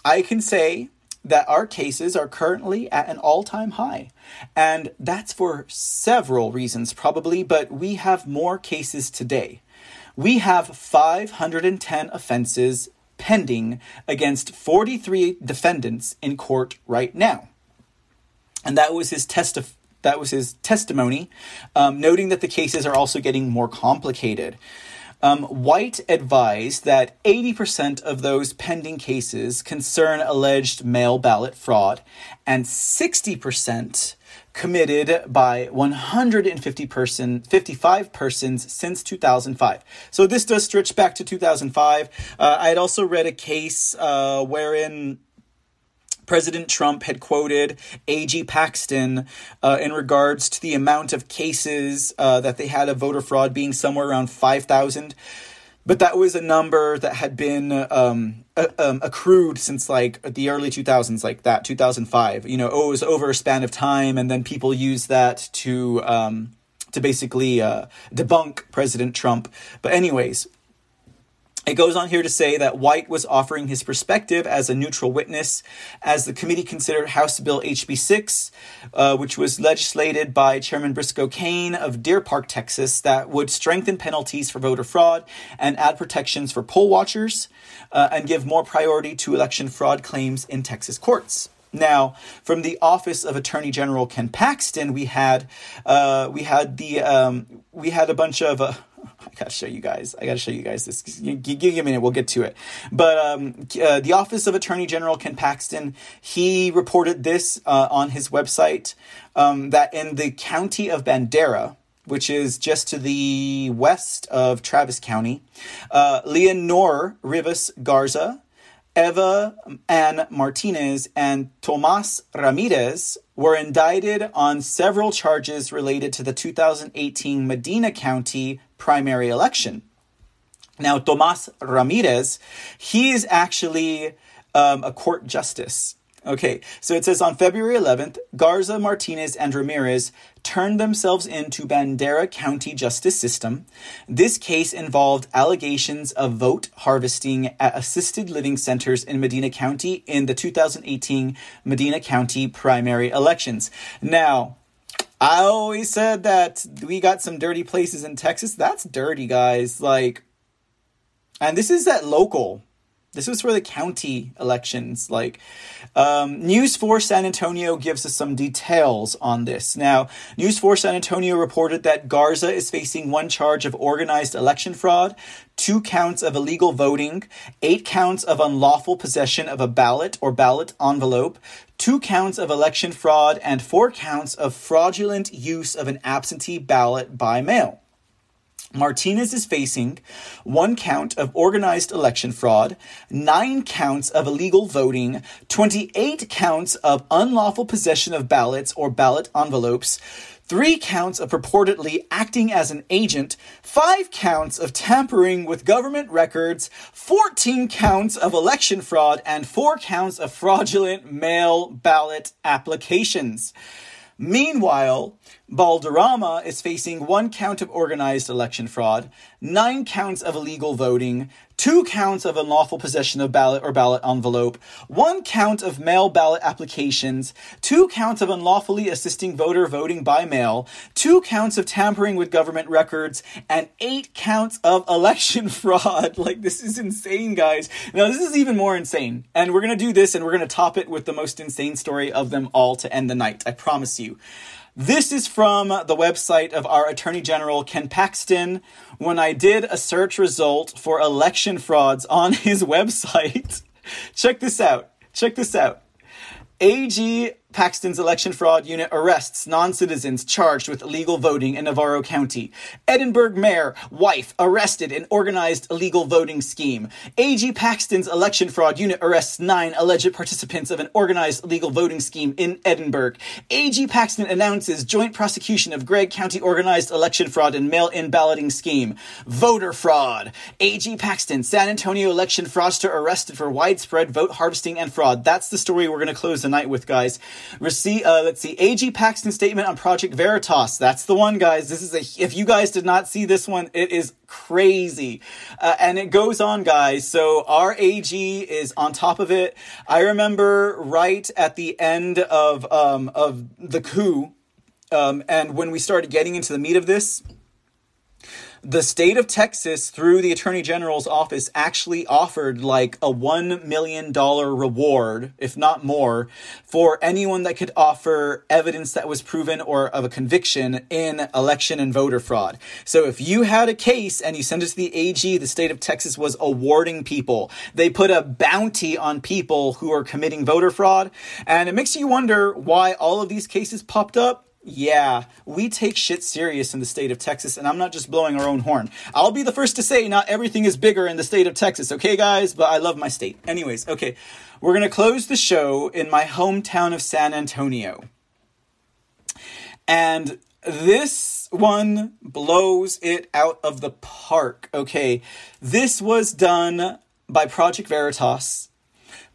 A: I can say that our cases are currently at an all time high. And that's for several reasons, probably, but we have more cases today. We have 510 offenses pending against 43 defendants in court right now. And that was his testif- that was his testimony, um, noting that the cases are also getting more complicated. Um, White advised that 80% of those pending cases concern alleged mail ballot fraud, and 60% committed by 150 person 55 persons since 2005 so this does stretch back to 2005 uh, i had also read a case uh, wherein President Trump had quoted A.G. Paxton uh, in regards to the amount of cases uh, that they had of voter fraud being somewhere around 5,000 but that was a number that had been um, uh, um, accrued since like the early 2000s like that 2005 you know oh, it was over a span of time and then people use that to um, to basically uh, debunk president trump. But anyways it goes on here to say that White was offering his perspective as a neutral witness as the committee considered House Bill HB 6, uh, which was legislated by Chairman Briscoe Cain of Deer Park, Texas, that would strengthen penalties for voter fraud and add protections for poll watchers uh, and give more priority to election fraud claims in Texas courts. Now, from the office of Attorney General Ken Paxton, we had uh, we had the um, we had a bunch of uh, I gotta show you guys. I gotta show you guys this. Give me a minute. We'll get to it. But um, uh, the Office of Attorney General Ken Paxton he reported this uh, on his website um, that in the county of Bandera, which is just to the west of Travis County, uh, Leonor Rivas Garza, Eva Ann Martinez, and Tomas Ramirez were indicted on several charges related to the 2018 Medina County primary election. Now, Tomas Ramirez, he is actually um, a court justice. Okay, so it says on February 11th, Garza, Martinez, and Ramirez turned themselves into Bandera County Justice System. This case involved allegations of vote harvesting at assisted living centers in Medina County in the 2018 Medina County primary elections. Now, I always said that we got some dirty places in Texas. That's dirty, guys. Like, and this is that local. This was for the county elections. Like, um, News 4 San Antonio gives us some details on this. Now, News 4 San Antonio reported that Garza is facing one charge of organized election fraud, two counts of illegal voting, eight counts of unlawful possession of a ballot or ballot envelope, two counts of election fraud, and four counts of fraudulent use of an absentee ballot by mail. Martinez is facing one count of organized election fraud, nine counts of illegal voting, 28 counts of unlawful possession of ballots or ballot envelopes, three counts of purportedly acting as an agent, five counts of tampering with government records, 14 counts of election fraud, and four counts of fraudulent mail ballot applications. Meanwhile, Balderrama is facing one count of organized election fraud, nine counts of illegal voting, two counts of unlawful possession of ballot or ballot envelope, one count of mail ballot applications, two counts of unlawfully assisting voter voting by mail, two counts of tampering with government records, and eight counts of <laughs> election fraud. <laughs> Like, this is insane, guys. Now, this is even more insane. And we're going to do this and we're going to top it with the most insane story of them all to end the night. I promise you. This is from the website of our Attorney General, Ken Paxton. When I did a search result for election frauds on his <laughs> website, check this out. Check this out. AG Paxton's election fraud unit arrests non citizens charged with illegal voting in Navarro County. Edinburg mayor, wife arrested in organized illegal voting scheme. AG Paxton's election fraud unit arrests nine alleged participants of an organized illegal voting scheme in Edinburg. AG Paxton announces joint prosecution of Gregg County organized election fraud and mail in balloting scheme. Voter fraud. AG Paxton, San Antonio election fraudster arrested for widespread vote harvesting and fraud. That's the story we're going to close the night with, guys. Receive, uh, let's see, AG Paxton statement on Project Veritas. That's the one, guys. This is a, if you guys did not see this one, it is crazy. Uh, and it goes on, guys. So our AG is on top of it. I remember right at the end of, um, of the coup, um, and when we started getting into the meat of this, the state of Texas, through the attorney general's office, actually offered like a $1 million reward, if not more, for anyone that could offer evidence that was proven or of a conviction in election and voter fraud. So if you had a case and you sent it to the AG, the state of Texas was awarding people. They put a bounty on people who are committing voter fraud. And it makes you wonder why all of these cases popped up yeah, we take shit serious in the state of Texas, and I'm not just blowing our own horn. I'll be the first to say not everything is bigger in the state of Texas, okay, guys? But I love my state. Anyways, okay, we're gonna close the show in my hometown of San Antonio. And this one blows it out of the park, okay? This was done by Project Veritas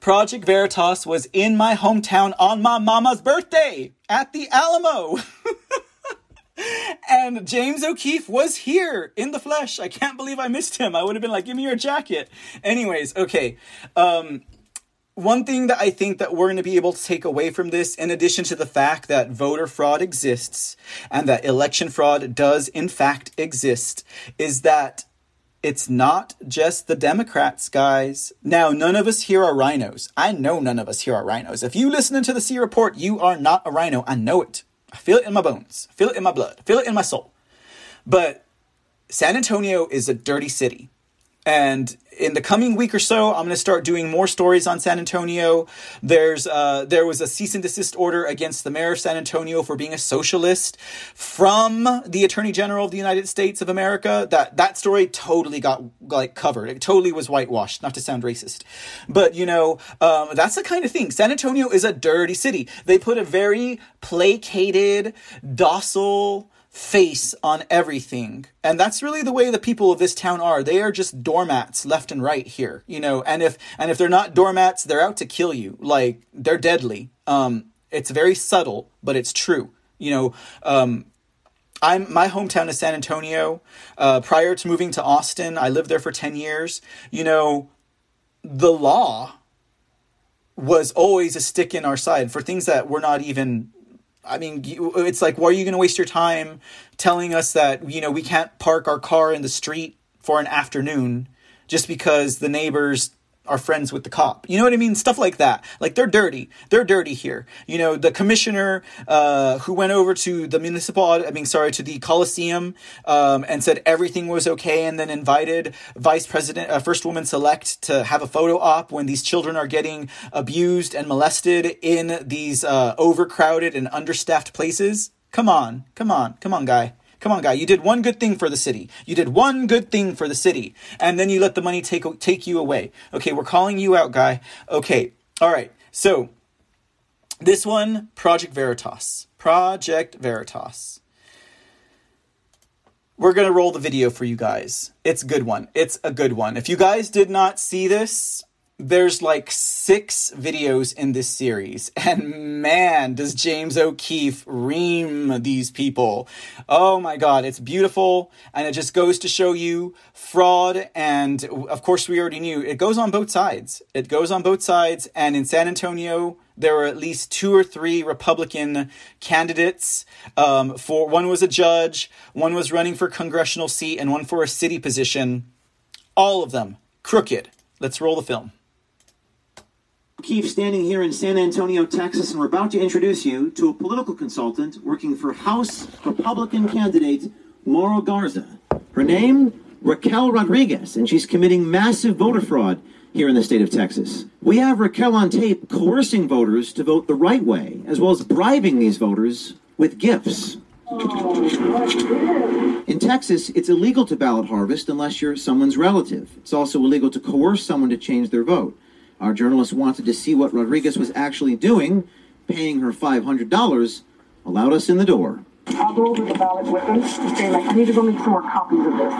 A: Project Veritas was in my hometown on my mama's birthday at the Alamo. <laughs> and James O'Keefe was here in the flesh. I can't believe I missed him. I would have been like, give me your jacket. Anyways, okay. Um, one thing that I think that we're going to be able to take away from this, in addition to the fact that voter fraud exists and that election fraud does in fact exist, is that it's not just the Democrats, guys. Now, none of us here are RINOs. I know none of us here are RINOs. If you listen to the C report, you are not a RINO. I know it. I feel it in my bones. I feel it in my blood. I feel it in my soul. But San Antonio is a dirty city. And in the coming week or so, I'm going to start doing more stories on San Antonio. There's uh, there was a cease and desist order against the mayor of San Antonio for being a socialist from the Attorney General of the United States of America. That that story totally got like covered. It totally was whitewashed. Not to sound racist, but you know um, that's the kind of thing. San Antonio is a dirty city. They put a very placated, docile face on everything. And that's really the way the people of this town are. They are just doormats left and right here, you know. And if and if they're not doormats, they're out to kill you. Like they're deadly. Um it's very subtle, but it's true. You know, um I'm my hometown is San Antonio. Uh, prior to moving to Austin, I lived there for 10 years. You know, the law was always a stick in our side for things that were not even I mean, it's like, why are you going to waste your time telling us that, you know, we can't park our car in the street for an afternoon just because the neighbors are friends with the cop. You know what I mean? Stuff like that. Like they're dirty. They're dirty here. You know, the commissioner uh, who went over to the municipal, I mean, sorry, to the Coliseum um, and said everything was okay, and then invited Vice President, uh, First Woman Select to have a photo op when these children are getting abused and molested in these uh, overcrowded and understaffed places. Come on, come on, come on, guy. Come on, guy. You did one good thing for the city. You did one good thing for the city. And then you let the money take, take you away. Okay, we're calling you out, guy. Okay, all right. So, this one, Project Veritas. Project Veritas. We're going to roll the video for you guys. It's a good one. It's a good one. If you guys did not see this, there's like six videos in this series, <laughs> and man, does James O'Keefe ream these people. Oh my god, it's beautiful, and it just goes to show you fraud, and of course, we already knew it goes on both sides. It goes on both sides, and in San Antonio, there were at least two or three Republican candidates. Um, for one was a judge, one was running for congressional seat, and one for a city position. All of them crooked. Let's roll the film.
B: Keefe standing here in San Antonio, Texas, and we're about to introduce you to a political consultant working for House Republican candidate Mauro Garza. Her name, Raquel Rodriguez, and she's committing massive voter fraud here in the state of Texas. We have Raquel on tape coercing voters to vote the right way, as well as bribing these voters with gifts. In Texas, it's illegal to ballot harvest unless you're someone's relative. It's also illegal to coerce someone to change their vote. Our journalist wanted to see what Rodriguez was actually doing. Paying her $500 allowed us in the door.
C: I'll go over the ballot with them and say, like, I need to go make some more copies of this.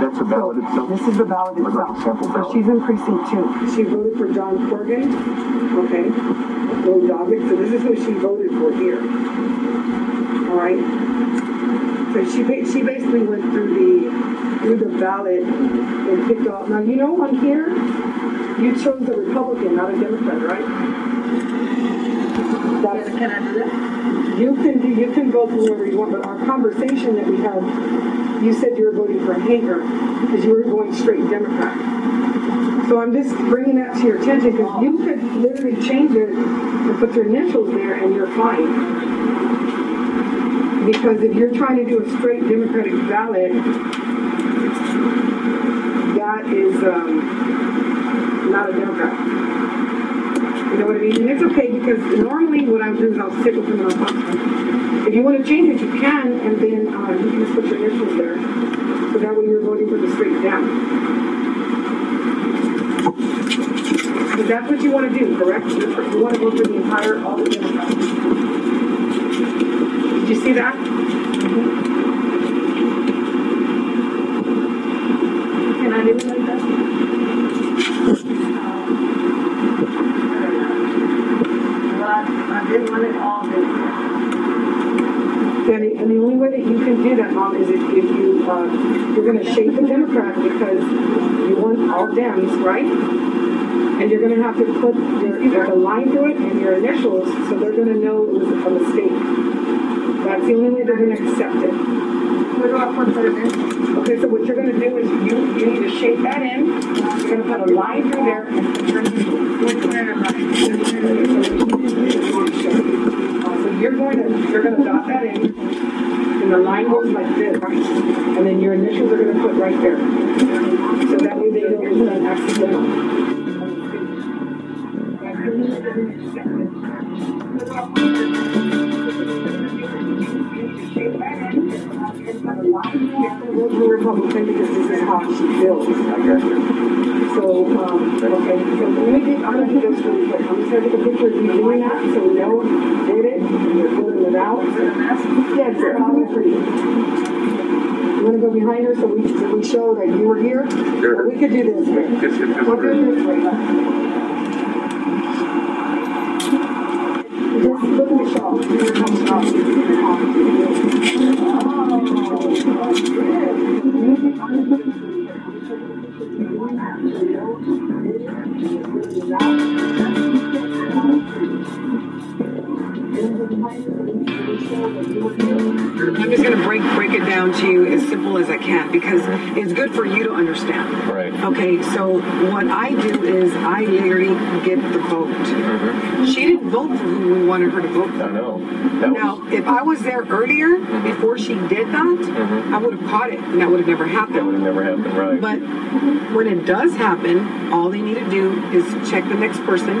D: That's the ballot itself?
C: This is the ballot
D: What
C: itself.
D: the sample
C: So she's in precinct two. She voted for John Cornyn, okay? Lloyd Doggett, so this is who she voted for here. All right? So she, she basically went through the, through the ballot and picked off, now, you know, on here, you chose a Republican, not a Democrat, right? That's,
E: Can I do that?
C: you can do, you can vote for whoever you want, but our conversation that we had, you said you were voting for Hegar because you were going straight Democrat. So I'm just bringing that to your attention because you could literally change it and put your initials there and you're fine. Because if you're trying to do a straight Democratic ballot, that is, um, not a Democrat. You know what I mean? And it's okay because normally what I'll do is I'll sit with them and I'll. If you want to change it, you can, and then uh, you can just put your initials there. So that way you're voting for the straight down. But that's what you want to do, correct? You want to vote for the entire, all the Democrats. You see that?
E: Can I do it like that? I didn't want it all
C: And the, and the only way that you can do that, Mom, is if, if you, uh, you're gonna shape the Democrat because you want all Dems, right? And you're gonna have to put your, there's a line through it and your initials, so they're gonna know it was a mistake. That's the only way they're gonna accept it.
E: Where do I put it?
C: Okay, so what you're gonna do is you, you need to shape that in, you're gonna put a line through there.
E: Which way am I?
C: So you're going to, you're gonna dot that in, and the line goes like this, and then your initials are gonna put right there. So, um, okay, so let me take, I'm gonna do this really quick. I'm just gonna take a picture of you doing that, so we know you did it, and you're filling it out. Yeah, sure, I'll do it for you. I'm gonna go behind her so we, so we show that you were here.
D: Sure.
C: We could do this.
D: Just-
C: We'll do it this way.
F: As simple as I can because it's good for you to understand.
D: Right.
F: Okay, so what I do is I literally get the vote. Mm-hmm. She didn't vote for who we wanted her to vote for.
D: I know. That
F: Now,
D: was,
F: if I was there earlier mm-hmm. before she did that, mm-hmm. I would have caught it and that would have never
D: that would have never happened, right?
F: But when it does happen, all they need to do is check the next person,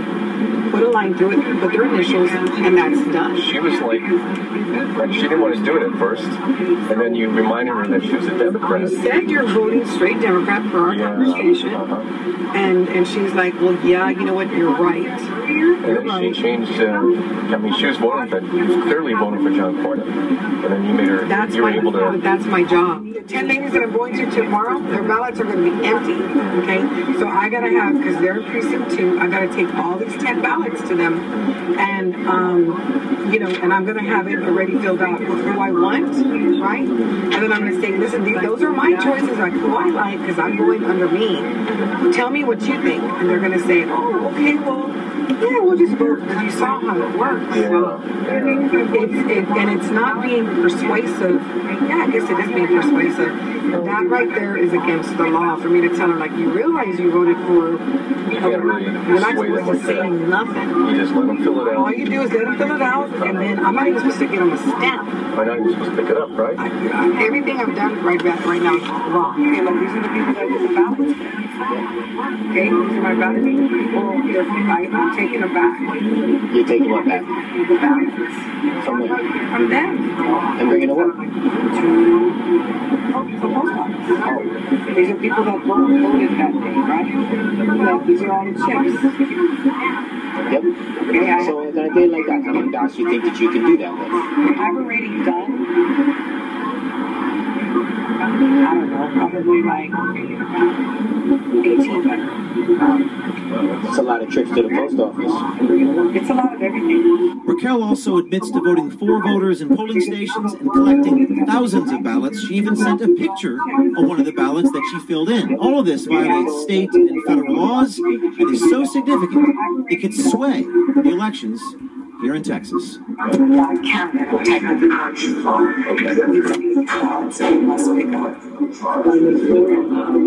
F: put a line through it, put their initials, and that's done.
D: she was like, like she didn't want to do it at first, and then you reminded her that she was a Democrat.
C: You said you're voting straight Democrat for our
D: Yeah,
C: conversation.
D: uh-huh.
C: And and she's like, well, yeah, you know what? You're right. You're
D: And
C: right.
D: she changed. Uh, I mean, she was voting for, clearly voting for John Cornyn, and then you made her.
C: That's
D: you were
C: my
D: able to.
C: that's my job. The ten ladies that I'm going to tomorrow, their ballots are going to be empty. Okay, so I gotta have because they're in precinct two. I gotta take all these ten ballots to them, and um, you know, and I'm gonna have it already filled out with who I want, right? And then I'm gonna say, listen, these, those are my choices, like who I like, because I'm going under me. Tell me what you think, and they're gonna say, oh, okay, well, yeah, we'll just vote because you saw how it works. It's, it, and it's not being persuasive. Yeah, I guess it is being persuasive. That right there is against the law for me to tell her, like, you realize you voted for.
D: can't really
C: You're not supposed to say nothing.
D: You just let them fill it out.
C: All you do is let them fill it out, and then I'm not even supposed to get them a stamp.
D: I know you're supposed to pick it up, right?
C: Everything I've done right back right now is wrong. Okay, look, these are the people that the ballots. Okay, these are my. Well, if I, I'm taking them back.
B: You're taking what back?
C: The.
B: From where?
C: From them.
B: And bringing it what?
C: Oh, the post office. These are people that voted, that day, right? Yeah, these are all the chips.
B: Yep.
C: Okay, I,
B: So on a day like that, how many ballots do you think that you can do that with?
C: I've already done. I don't know, probably like 18 better.
B: It's a lot of trips to the post office.
C: It's a lot of everything.
B: Raquel also admits to voting for voters in polling stations and collecting thousands of ballots. She even sent a picture of one of the ballots that she filled in. All of this violates state and federal laws and is so significant it could sway the elections here in Texas.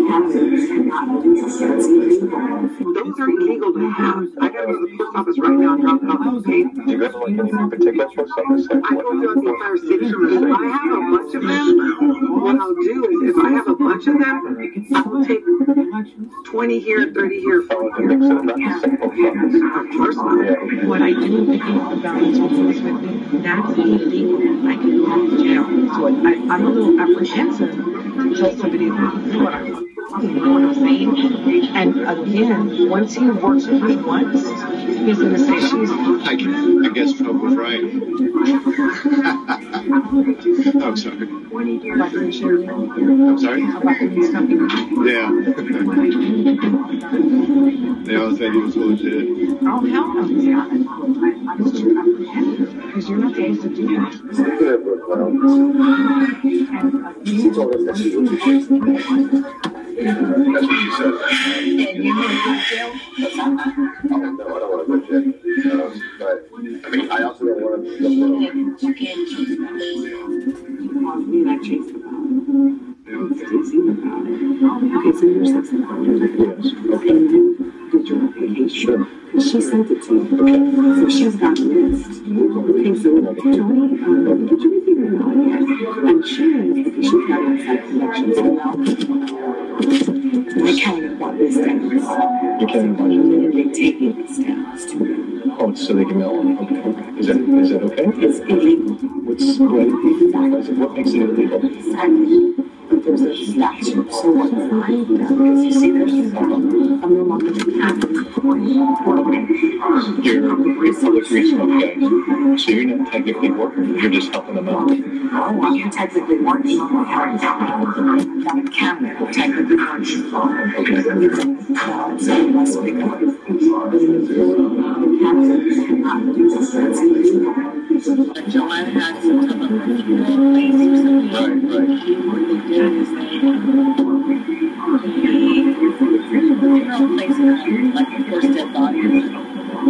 C: Those are illegal to have. I gotta go to the post office right now and drop it off. Okay?
D: Do you guys like anything particular post office?
C: I go throughout the entire city. If I have a bunch of them, what I'll do is if I have a bunch of them, I will take 20 here, 30 here.
D: Oh, to mix it, not the same.
C: Of course not. What I do against the balance that's illegal. I can go to jail. So I, I'm a little apprehensive to tell somebody this is what I want. You know what I'm saying? And again, once he works with me once, he's gonna say she's
G: I, I guess Trump was right. <laughs> oh, sorry.
C: about the insurance,
G: I'm sorry?
C: about the lease company.
G: Yeah. <laughs> they all said he was legit.
C: Oh, hell no, he's not. I'm just apprehensive because you're not supposed to do that.
G: That's what she said.
C: Want
D: I don't want to go. Um, but, I mean, I also don't want to
C: caused me and I chased the the ballot. Okay, so you're sex offender.
D: Yes.
C: Okay, you did your application.
D: Sure.
C: She sent it to me. Okay. So she's got the list. Okay, so Tony, um, did you receive or not? Yes. And she is because she had inside connections. I counted what this down.
D: You can't
C: And they take this down.
D: Oh, so they can mail on. Okay. Is that, is that okay?
C: It's illegal.
D: What's, what, what makes it illegal?
C: Exactly. But there's a statute, so what I Because you see, there's, I'm no longer
G: You're. So you're not technically working, you're just helping them out.
C: Oh, I'm technically working. I'm technically working.
G: Okay.
C: So you must pick up. Joanne had some of. What they did is they, funeral place, like of course dead bodies.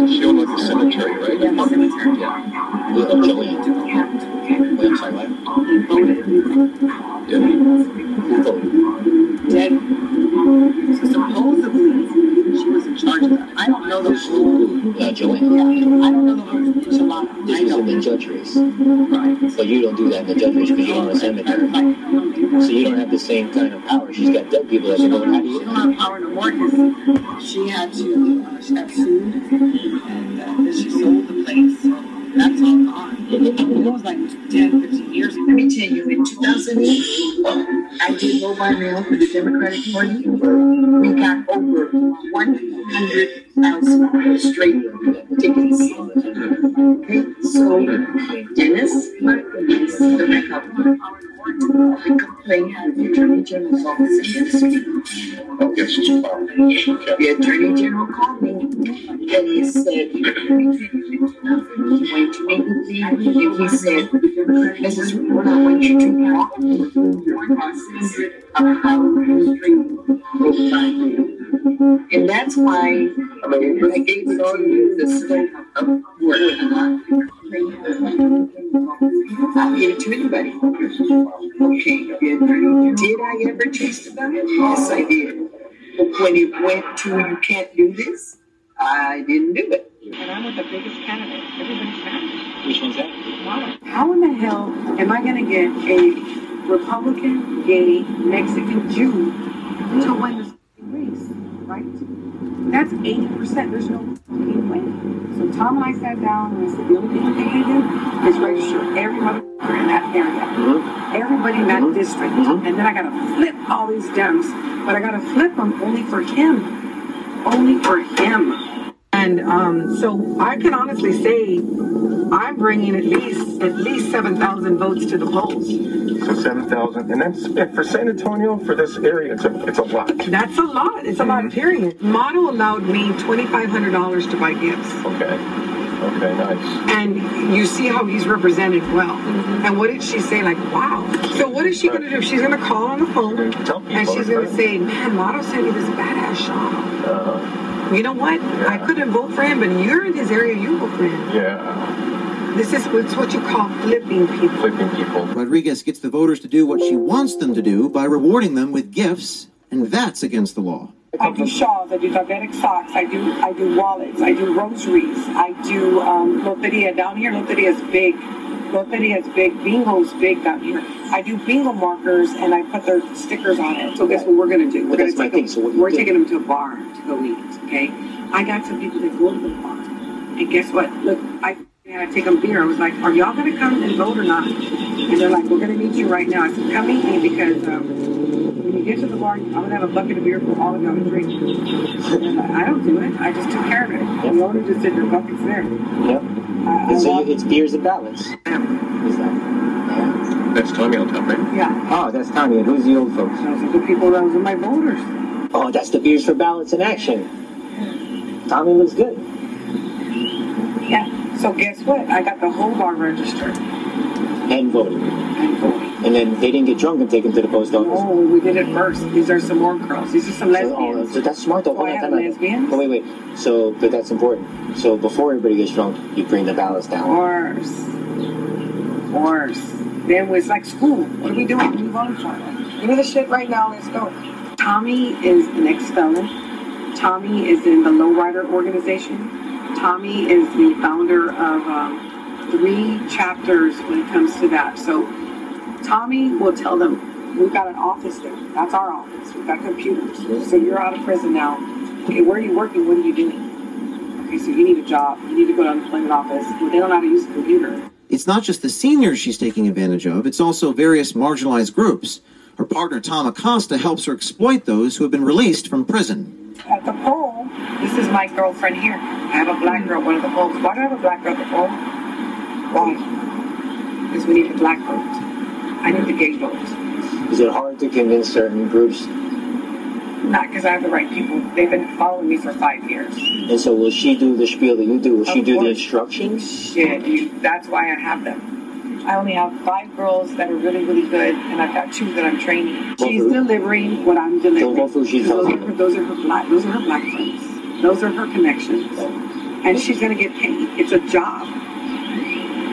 G: She owned a cemetery, right?
C: Yeah, cemetery.
G: Yeah.
B: Well, Joey,
C: Okay.
B: wait, I'm sorry, what?
C: He voted.
G: Yeah.
C: Dead. Supposedly, she was in charge of that. I don't know the whole,
B: Joey.
C: I don't know the whole enchilada.
B: This
C: I
B: was in the judge race.
C: Right.
B: But you don't do that in the judge because you own a cemetery. So you don't have the same kind of power. She's got dead people that
C: She
B: go,
C: don't,
B: do
C: she don't have power no more because she had to, uh, she got sued and uh, then she sold the place. So that's all gone. It was like 10, 15 years ago.
E: Let me tell you, in 2008, I did vote by mail for the Democratic Party. We got over 100,000 straight tickets. Okay, so Dennis, the Republican, complained to the Attorney General's office.
G: Oh. Okay.
E: The Attorney General called me and he said, went to me and he said, Mrs. Report, I want you to walk the process of how vote by mail. And that's why I it all work. I'll give it to anybody. Okay, did, I ever taste about it? Yes, I did. When it went to you can't do this, I didn't do it.
C: And I'm with the biggest candidate, everybody's candidate.
H: Which one's that?
C: How in the hell am I gonna get a Republican, gay, Mexican Jew to win this race, right? That's eighty percent, there's no fucking way. So Tom and I sat down and I said, the only thing we can do is register every motherfucker in that area. Mm-hmm. Everybody in that mm-hmm. district. Mm-hmm. And then I gotta flip all these Dems, but I gotta flip them only for him. Only for him. And um, so I can honestly say I'm bringing at least at least seven thousand votes to the polls.
I: So seven thousand, and that's and for San Antonio for this area. It's a it's a lot.
C: That's a lot. It's a lot. Period. Mauro allowed me twenty five hundred dollars to buy gifts,
I: Okay, okay, nice.
C: and you see how he's represented well. And what did she say? Like, wow. So what is she gonna do? She's gonna call on the phone,
I: Tell people.
C: and she's gonna say, "Man, Mauro sent me this badass shot."
I: Uh,
C: You know what? I couldn't vote for him, but you're in his area. You vote for him.
I: yeah,
C: This is it's what you call flipping people.
I: flipping people.
B: Rodriguez gets the voters to do what she wants them to do by rewarding them with gifts, and that's against the law.
J: I do shawls, I do diabetic socks, I do I do wallets, I do rosaries, I do um, loteria down here. Loteria is big. Loteria is big. Bingo's big down here. I do bingo markers and I put their stickers on it.
C: So guess what we're gonna do? We're gonna take them.
H: so what
C: we're taking them to a bar to go eat. Okay. I got some people that go to the bar, and guess what? Look, I and I take them beer. I was like, "Are y'all gonna come and vote or not?" And they're like, "We're gonna meet you right now." I said, "Come meet me because um, get to the bar, I'm gonna have a bucket of beer for all of y'all to drink." And I don't do it. I just took care of it. The owner just said, "Your bucket's there."
H: Yep.
C: I, I
H: It's,
C: walked-
H: it's beers and ballots. Who's that? Yeah.
I: That's Tommy on top, right?
C: yeah.
H: Oh, that's Tommy. And Who's the old folks?
C: Those are the people. Those are my voters.
H: Oh, that's the beers for ballots in action. Tommy looks good.
C: Yeah. So guess what? I got the whole bar registered
H: And voting.
C: and voting.
H: And then they didn't get drunk and take him to the post office.
C: Oh, we did it first. These are some more girls. These are some
H: So, oh, so that's smart though.
C: Oh, I
H: Hold on,
C: have
H: time
C: lesbians?
H: Oh, wait, wait. So, but that's important. So before everybody gets drunk, you bring the ballots down.
C: Of course. Of course. Then it's like school. What are we doing? Move on for Give me the shit right now. Let's go. Tommy is an ex-felon. Tommy is in the Lowrider organization. Tommy is the founder of um, three chapters when it comes to that. So Tommy will tell them, we've got an office there. That's our office. We've got computers. So you're out of prison now. Okay, where are you working? What are you doing? Okay, so you need a job. You need to go to an unemployment office. Well, they don't know how to use a computer.
B: It's not just the seniors she's taking advantage of, it's also various marginalized groups. Her partner Tom Acosta helps her exploit those who have been released from prison.
J: At the poll, this is my girlfriend here. I have a black girl at one of the polls. Why do I have a black girl at the poll?
C: Why? Because we need the black vote. I need the gay vote.
H: Is it hard to convince certain groups?
J: Not because I have the right people. They've been following me for five years.
H: And so will she do the spiel that you do? Will she
J: Of
H: do the instructions?
J: Shit, you, that's why I have them. I only have five girls that are really, really good, and I've got two that I'm training.
C: She's delivering what I'm delivering.
H: Don't go through she's
C: those, are her, those are her black. Those are her black friends. Those are her connections. Oh. And she's gonna get paid. It's a job.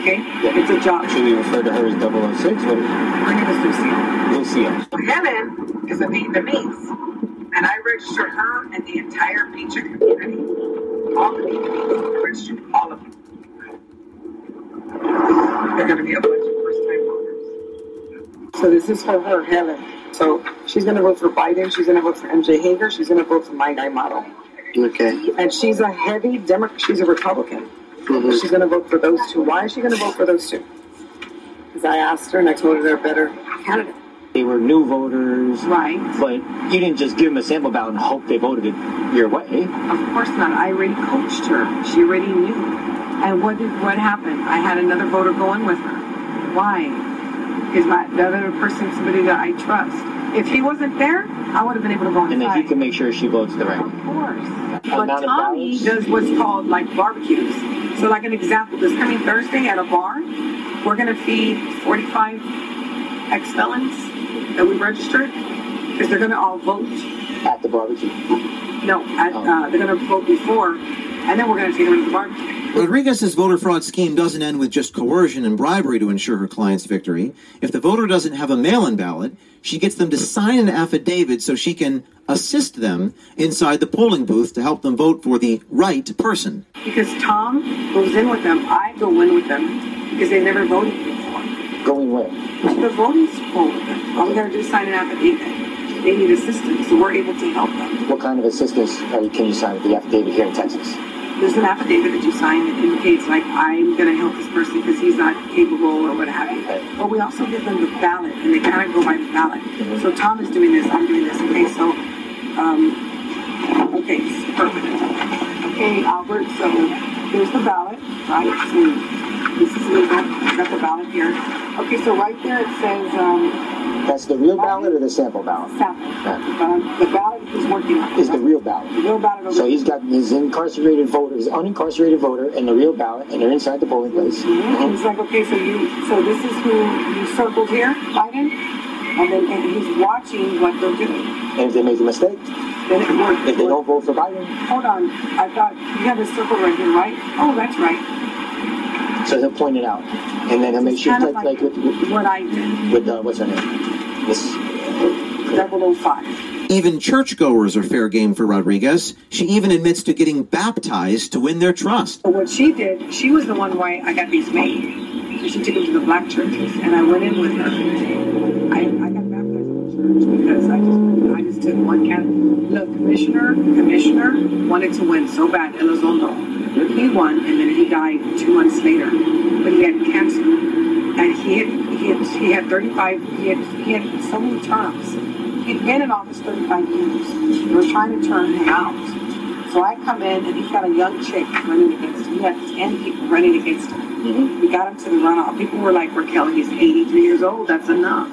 C: Okay, it's a job.
H: Should we refer to her as 006? What?
C: Her name is Lucia.
H: Lucia.
C: Helen is a Vietnamese, and I registered her and the entire feature community. All the Vietnamese, I registered all of them. They're going to be a bunch of first-time voters. So this is for her, Helen. So she's going to vote for Biden. She's going to vote for MJ Hegar. She's going to vote for my guy model.
H: Okay.
C: And she's a heavy Democrat. She's a Republican.
H: Mhm.
C: She's going to vote for those two. Why is she going to vote for those two? Because I asked her and I told her they're a better candidate.
H: They were new voters.
C: Right.
H: But you didn't just give them a sample ballot and hope they voted it your way.
C: Of course not. I already coached her. She already knew. And what did what happened? I had another voter going with her. Why? Is my the other person somebody that I trust? If he wasn't there, I would have been able to go
H: And then he can make sure she votes the right.
C: Of course. But
H: Amount
C: Tommy does what's called like barbecues. So like an example, this coming Thursday at a bar, we're gonna feed 45 ex-felons that we registered because they're gonna all vote.
H: At the barbecue.
C: No, at, uh, they're gonna vote before, and then we're gonna take them to the barbecue.
B: Rodriguez's voter fraud scheme doesn't end with just coercion and bribery to ensure her client's victory. If the voter doesn't have a mail in ballot, she gets them to sign an affidavit so she can assist them inside the polling booth to help them vote for the right person.
C: Because Tom goes in with them, I go in with them because they never voted before.
H: Going where?
C: To the voting poll with them. All we gotta do is sign an affidavit. They need assistance, so we're able to help them.
H: What kind of assistance are you, can you sign with the affidavit here in Texas?
C: There's an affidavit that you sign that indicates like I'm gonna help this person because he's not capable or what have you. But we also give them the ballot and they kind of go by the ballot. So Tom is doing this, I'm doing this. Okay, so, um, okay, perfect. Okay, Albert, so here's the ballot, right? So this is legal, got the ballot here. Okay, so right there it says, um,
H: That's the real ballot or the sample ballot?
C: sample. But um, the ballot he's working on.
H: Is the real ballot.
C: The real ballot over
H: So he's got his incarcerated voter, his unincarcerated voter, and the real ballot, and they're inside the polling place.
C: Mhm. He's like, okay, so you, so this is who you circled here, Biden, and then and he's watching what they're doing.
H: And if they make a mistake,
C: Then it works.
H: if they don't vote for Biden,
C: Hold on, I thought you had this circle right here, right? Oh, that's right.
H: So he'll point it out, and then he'll make sure,
C: Kind of
H: like, like with, with,
C: What I did,
H: with uh, what's her name? Miss.
C: double oh five.
B: Even churchgoers are fair game for Rodriguez. She even admits to getting baptized to win their trust.
C: But what she did, she was the one why I got these made. She took them to the black churches, and I went in with her. I, I got baptized in the church because I just I just took one candidate. Look, commissioner, commissioner wanted to win so bad, Elizondo. He won, and then he died two months later, but he had cancer, and he had he had he had 35. He had he had so many terms. He'd been in office 35 years. They were trying to turn him out. So I come in and he's got a young chick running against him. He had 10 people running against him. Mm-hmm. We got him to the runoff. People were like, Raquel, he's 83 years old. That's enough.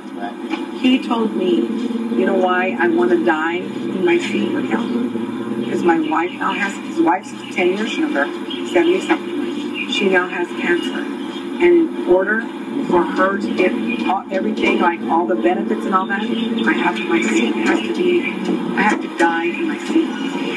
C: He told me, you know why I want to die in my seat, Raquel? Because my wife now has, his wife's 10 years younger, 70 something. She now has cancer. And in order for her to get all, everything, like all the benefits and all that, I have my seat has to be, I have to die in my seat.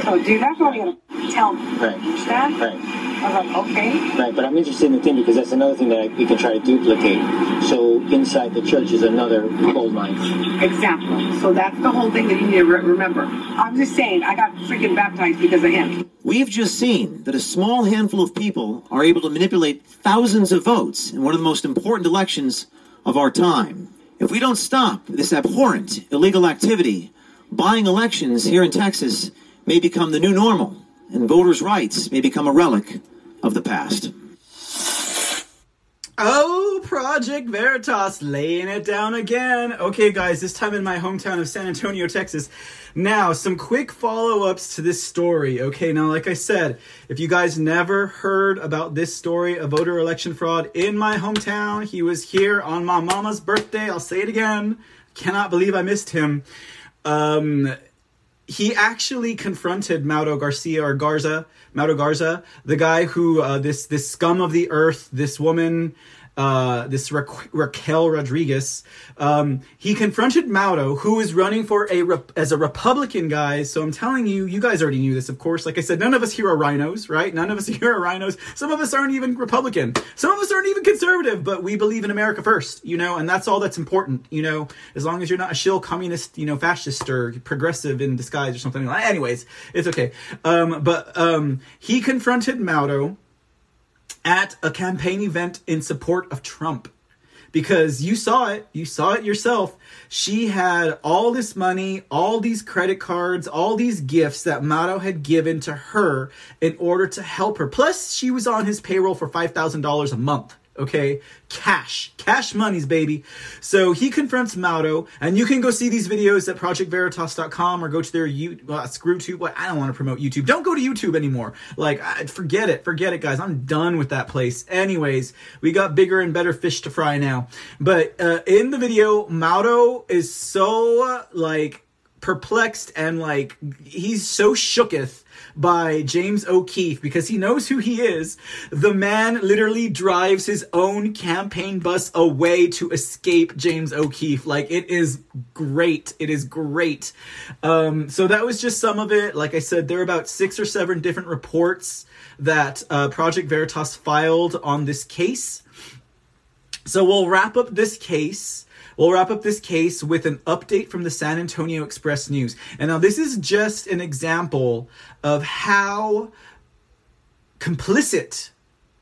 C: So, dude, that's what I'm gonna tell me.
H: Right.
C: Understand?
H: Right.
C: I was like, okay.
H: Right, but I'm interested in the thing because that's another thing that we can try to duplicate. So inside the church is another gold mine.
C: Exactly. So that's the whole thing that you need to re- remember. I'm just saying, I got freaking baptized because of him.
B: We've just seen that a small handful of people are able to manipulate thousands of votes in one of the most important elections of our time. If we don't stop this abhorrent illegal activity, buying elections here in Texas may become the new normal, and voters' rights may become a relic of the past.
A: Oh, Project Veritas laying it down again. Okay, guys, this time in my hometown of San Antonio, Texas. Now, some quick follow ups to this story. Okay, now, like I said, if you guys never heard about this story of voter election fraud in my hometown, he was here on my mama's birthday. I'll say it again. Cannot believe I missed him. Um, he actually confronted Mauro Garcia or Garza, Mauro Garza, the guy who uh, this this scum of the earth, this woman, uh, this Ra- Raquel Rodriguez. Um, he confronted Mauro, who is running for a rep- as a Republican, guys. So I'm telling you, you guys already knew this, of course. Like I said, none of us here are RINOs, right? None of us <laughs> here are RINOs. Some of us aren't even Republican. Some of us aren't even conservative, but we believe in America first, you know, and that's all that's important, you know. As long as you're not a shill communist, you know, fascist or progressive in disguise or something. Anyways, it's okay. Um, but um, he confronted Mauro at a campaign event in support of Trump because you saw it, you saw it yourself. She had all this money, all these credit cards, all these gifts that Mauro had given to her in order to help her. Plus, she was on his payroll for $5,000 a month. Okay, cash, cash monies, baby. So he confronts Mauro, and you can go see these videos at projectveritas.com or go to their YouTube. Well, screw tube. What? I don't want to promote YouTube. Don't go to YouTube anymore. Like, I, forget it, forget it, guys. I'm done with that place. Anyways, we got bigger and better fish to fry now. But uh, in the video, Mauro is so uh, like perplexed and like he's so shooketh by James O'Keefe because he knows who he is. The man literally drives his own campaign bus away to escape James O'Keefe. Like it is great. It is great. Um, so that was just some of it. Like I said, there are about six or seven different reports that uh, Project Veritas filed on this case. So we'll wrap up this case We'll wrap up this case with an update from the San Antonio Express News. And now, this is just an example of how complicit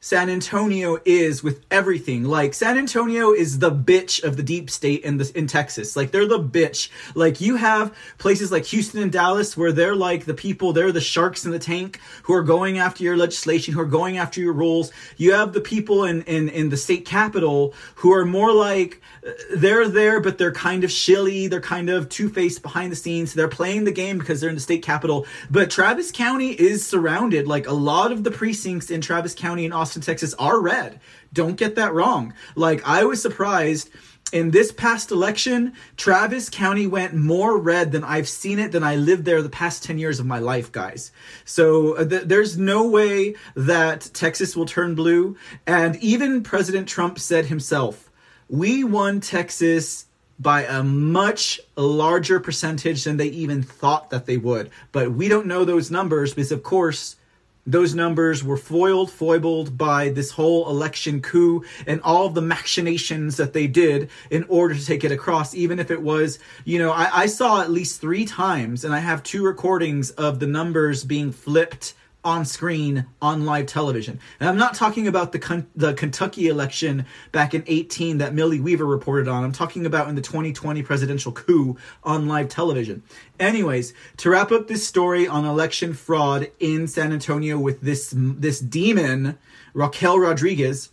A: San Antonio is with everything. Like San Antonio is the bitch of the deep state in the in Texas. Like they're the bitch. Like you have places like Houston and Dallas where they're like the people, they're the sharks in the tank who are going after your legislation, who are going after your rules. You have the people in in in the state capital who are more like uh, they're there, but they're kind of shilly. They're kind of two faced behind the scenes. They're playing the game because they're in the state capital. But Travis County is surrounded. Like a lot of the precincts in Travis County and Austin, Texas are red. Don't get that wrong. Like I was surprised in this past election, Travis County went more red than I've seen it than I lived there the past 10 years of my life, guys. So uh, th- there's no way that Texas will turn blue. And even President Trump said himself, we won Texas by a much larger percentage than they even thought that they would. But we don't know those numbers because, of course, those numbers were foiled, foibled by this whole election coup and all the machinations that they did in order to take it across. Even if it was, you know, I, I saw at least three times, and I have two recordings of the numbers being flipped on screen on live television. And I'm not talking about the the Kentucky election back in 18 that Millie Weaver reported on. I'm talking about in the 2020 presidential coup on live television. Anyways, to wrap up this story on election fraud in San Antonio with this this demon Raquel Rodriguez,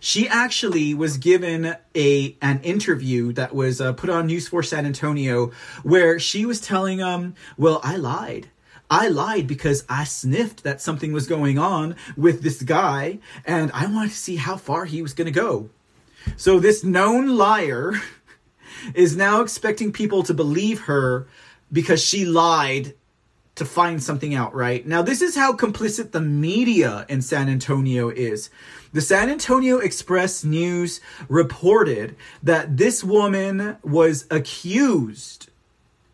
A: she actually was given a an interview that was uh, put on News for San Antonio where she was telling um well I lied I lied because I sniffed that something was going on with this guy and I wanted to see how far he was going to go. So this known liar <laughs> is now expecting people to believe her because she lied to find something out, right? Now, this is how complicit the media in San Antonio is. The San Antonio Express News reported that this woman was accused,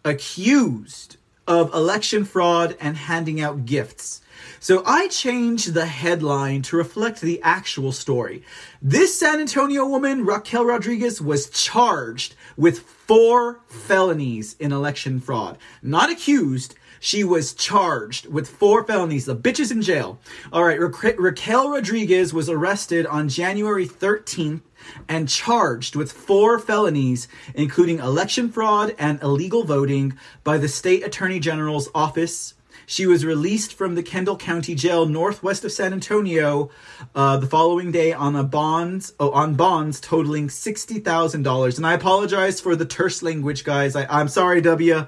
A: accused of election fraud and handing out gifts. So I changed the headline to reflect the actual story. This San Antonio woman, Raquel Rodriguez, was charged with four felonies in election fraud. Not accused, she was charged with four felonies. The bitch is in jail. All right, Ra- Raquel Rodriguez was arrested on January 13th and charged with four felonies, including election fraud and illegal voting, by the state attorney general's office. She was released from the Kendall County Jail northwest of San Antonio uh, the following day on a bonds oh, on bonds totaling sixty thousand dollars. And I apologize for the terse language, guys. I, I'm sorry, W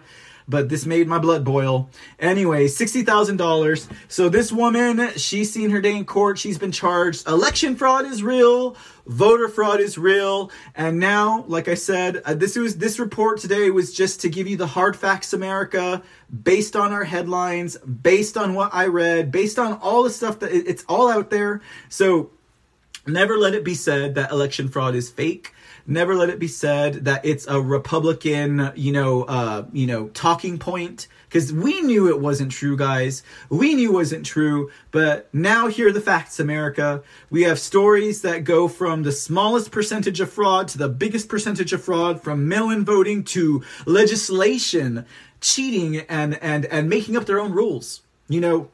A: but this made my blood boil. Anyway, $60,000. So this woman, she's seen her day in court. She's been charged. Election fraud is real. Voter fraud is real. And now, like I said, uh, this was this report today was just to give you the hard facts America based on our headlines, based on what I read, based on all the stuff that it's all out there. So never let it be said that election fraud is fake never let it be said that it's a Republican, you know, uh, you know, talking point because we knew it wasn't true, guys. We knew it wasn't true, but now here are the facts, America. We have stories that go from the smallest percentage of fraud to the biggest percentage of fraud, from mail-in voting to legislation, cheating, and and and making up their own rules. You know,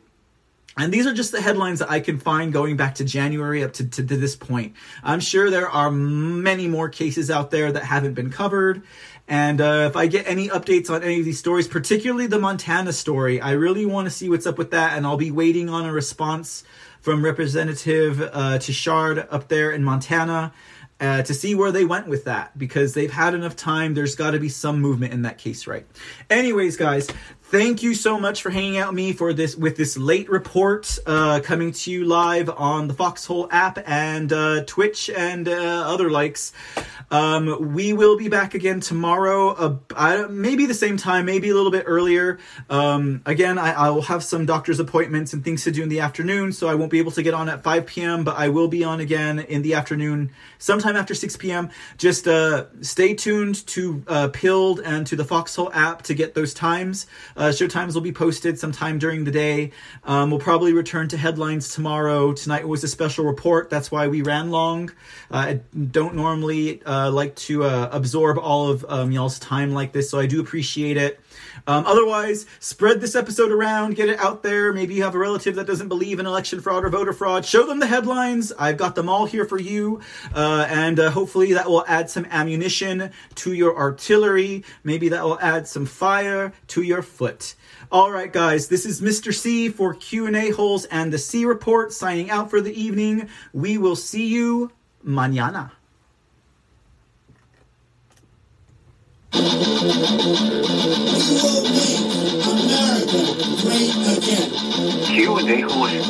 A: And these are just the headlines that I can find going back to January up to, to, to, this point. I'm sure there are many more cases out there that haven't been covered. And uh, if I get any updates on any of these stories, particularly the Montana story, I really want to see what's up with that. And I'll be waiting on a response from Representative uh, Tichard up there in Montana. Uh, to see where they went with that because they've had enough time. There's got to be some movement in that case, right? Anyways, guys, thank you so much for hanging out with me for this with this late report uh, coming to you live on the Foxhole app and uh, Twitch and uh, other likes. Um, we will be back again tomorrow, uh, I, maybe the same time, maybe a little bit earlier. Um, again, I, I, will have some doctor's appointments and things to do in the afternoon, so I won't be able to get on at 5 p.m., but I will be on again in the afternoon, sometime after 6 p.m. Just uh, stay tuned to uh, Pilled and to the Foxhole app to get those times. Uh, show times will be posted sometime during the day. Um, we'll probably return to headlines tomorrow. Tonight was a special report, that's why we ran long. Uh, I don't normally uh, like to uh, absorb all of um, y'all's time like this, so I do appreciate it. Um, otherwise, spread this episode around, get it out there. Maybe you have a relative that doesn't believe in election fraud or voter fraud. Show them the headlines. I've got them all here for you. Uh, and uh, hopefully that will add some ammunition to your artillery. Maybe that will add some fire to your foot. All right, guys, this is Mr. C for Q&A holes and the C report signing out for the evening. We will see you mañana.
K: America great again.
G: Q&A horse.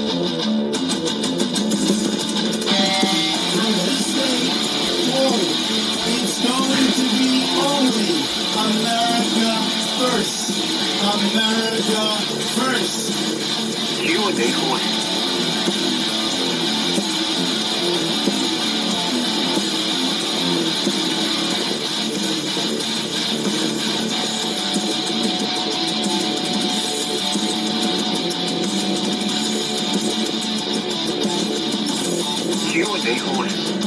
K: It's going to be only America first. America first.
G: Q&A. who they hold.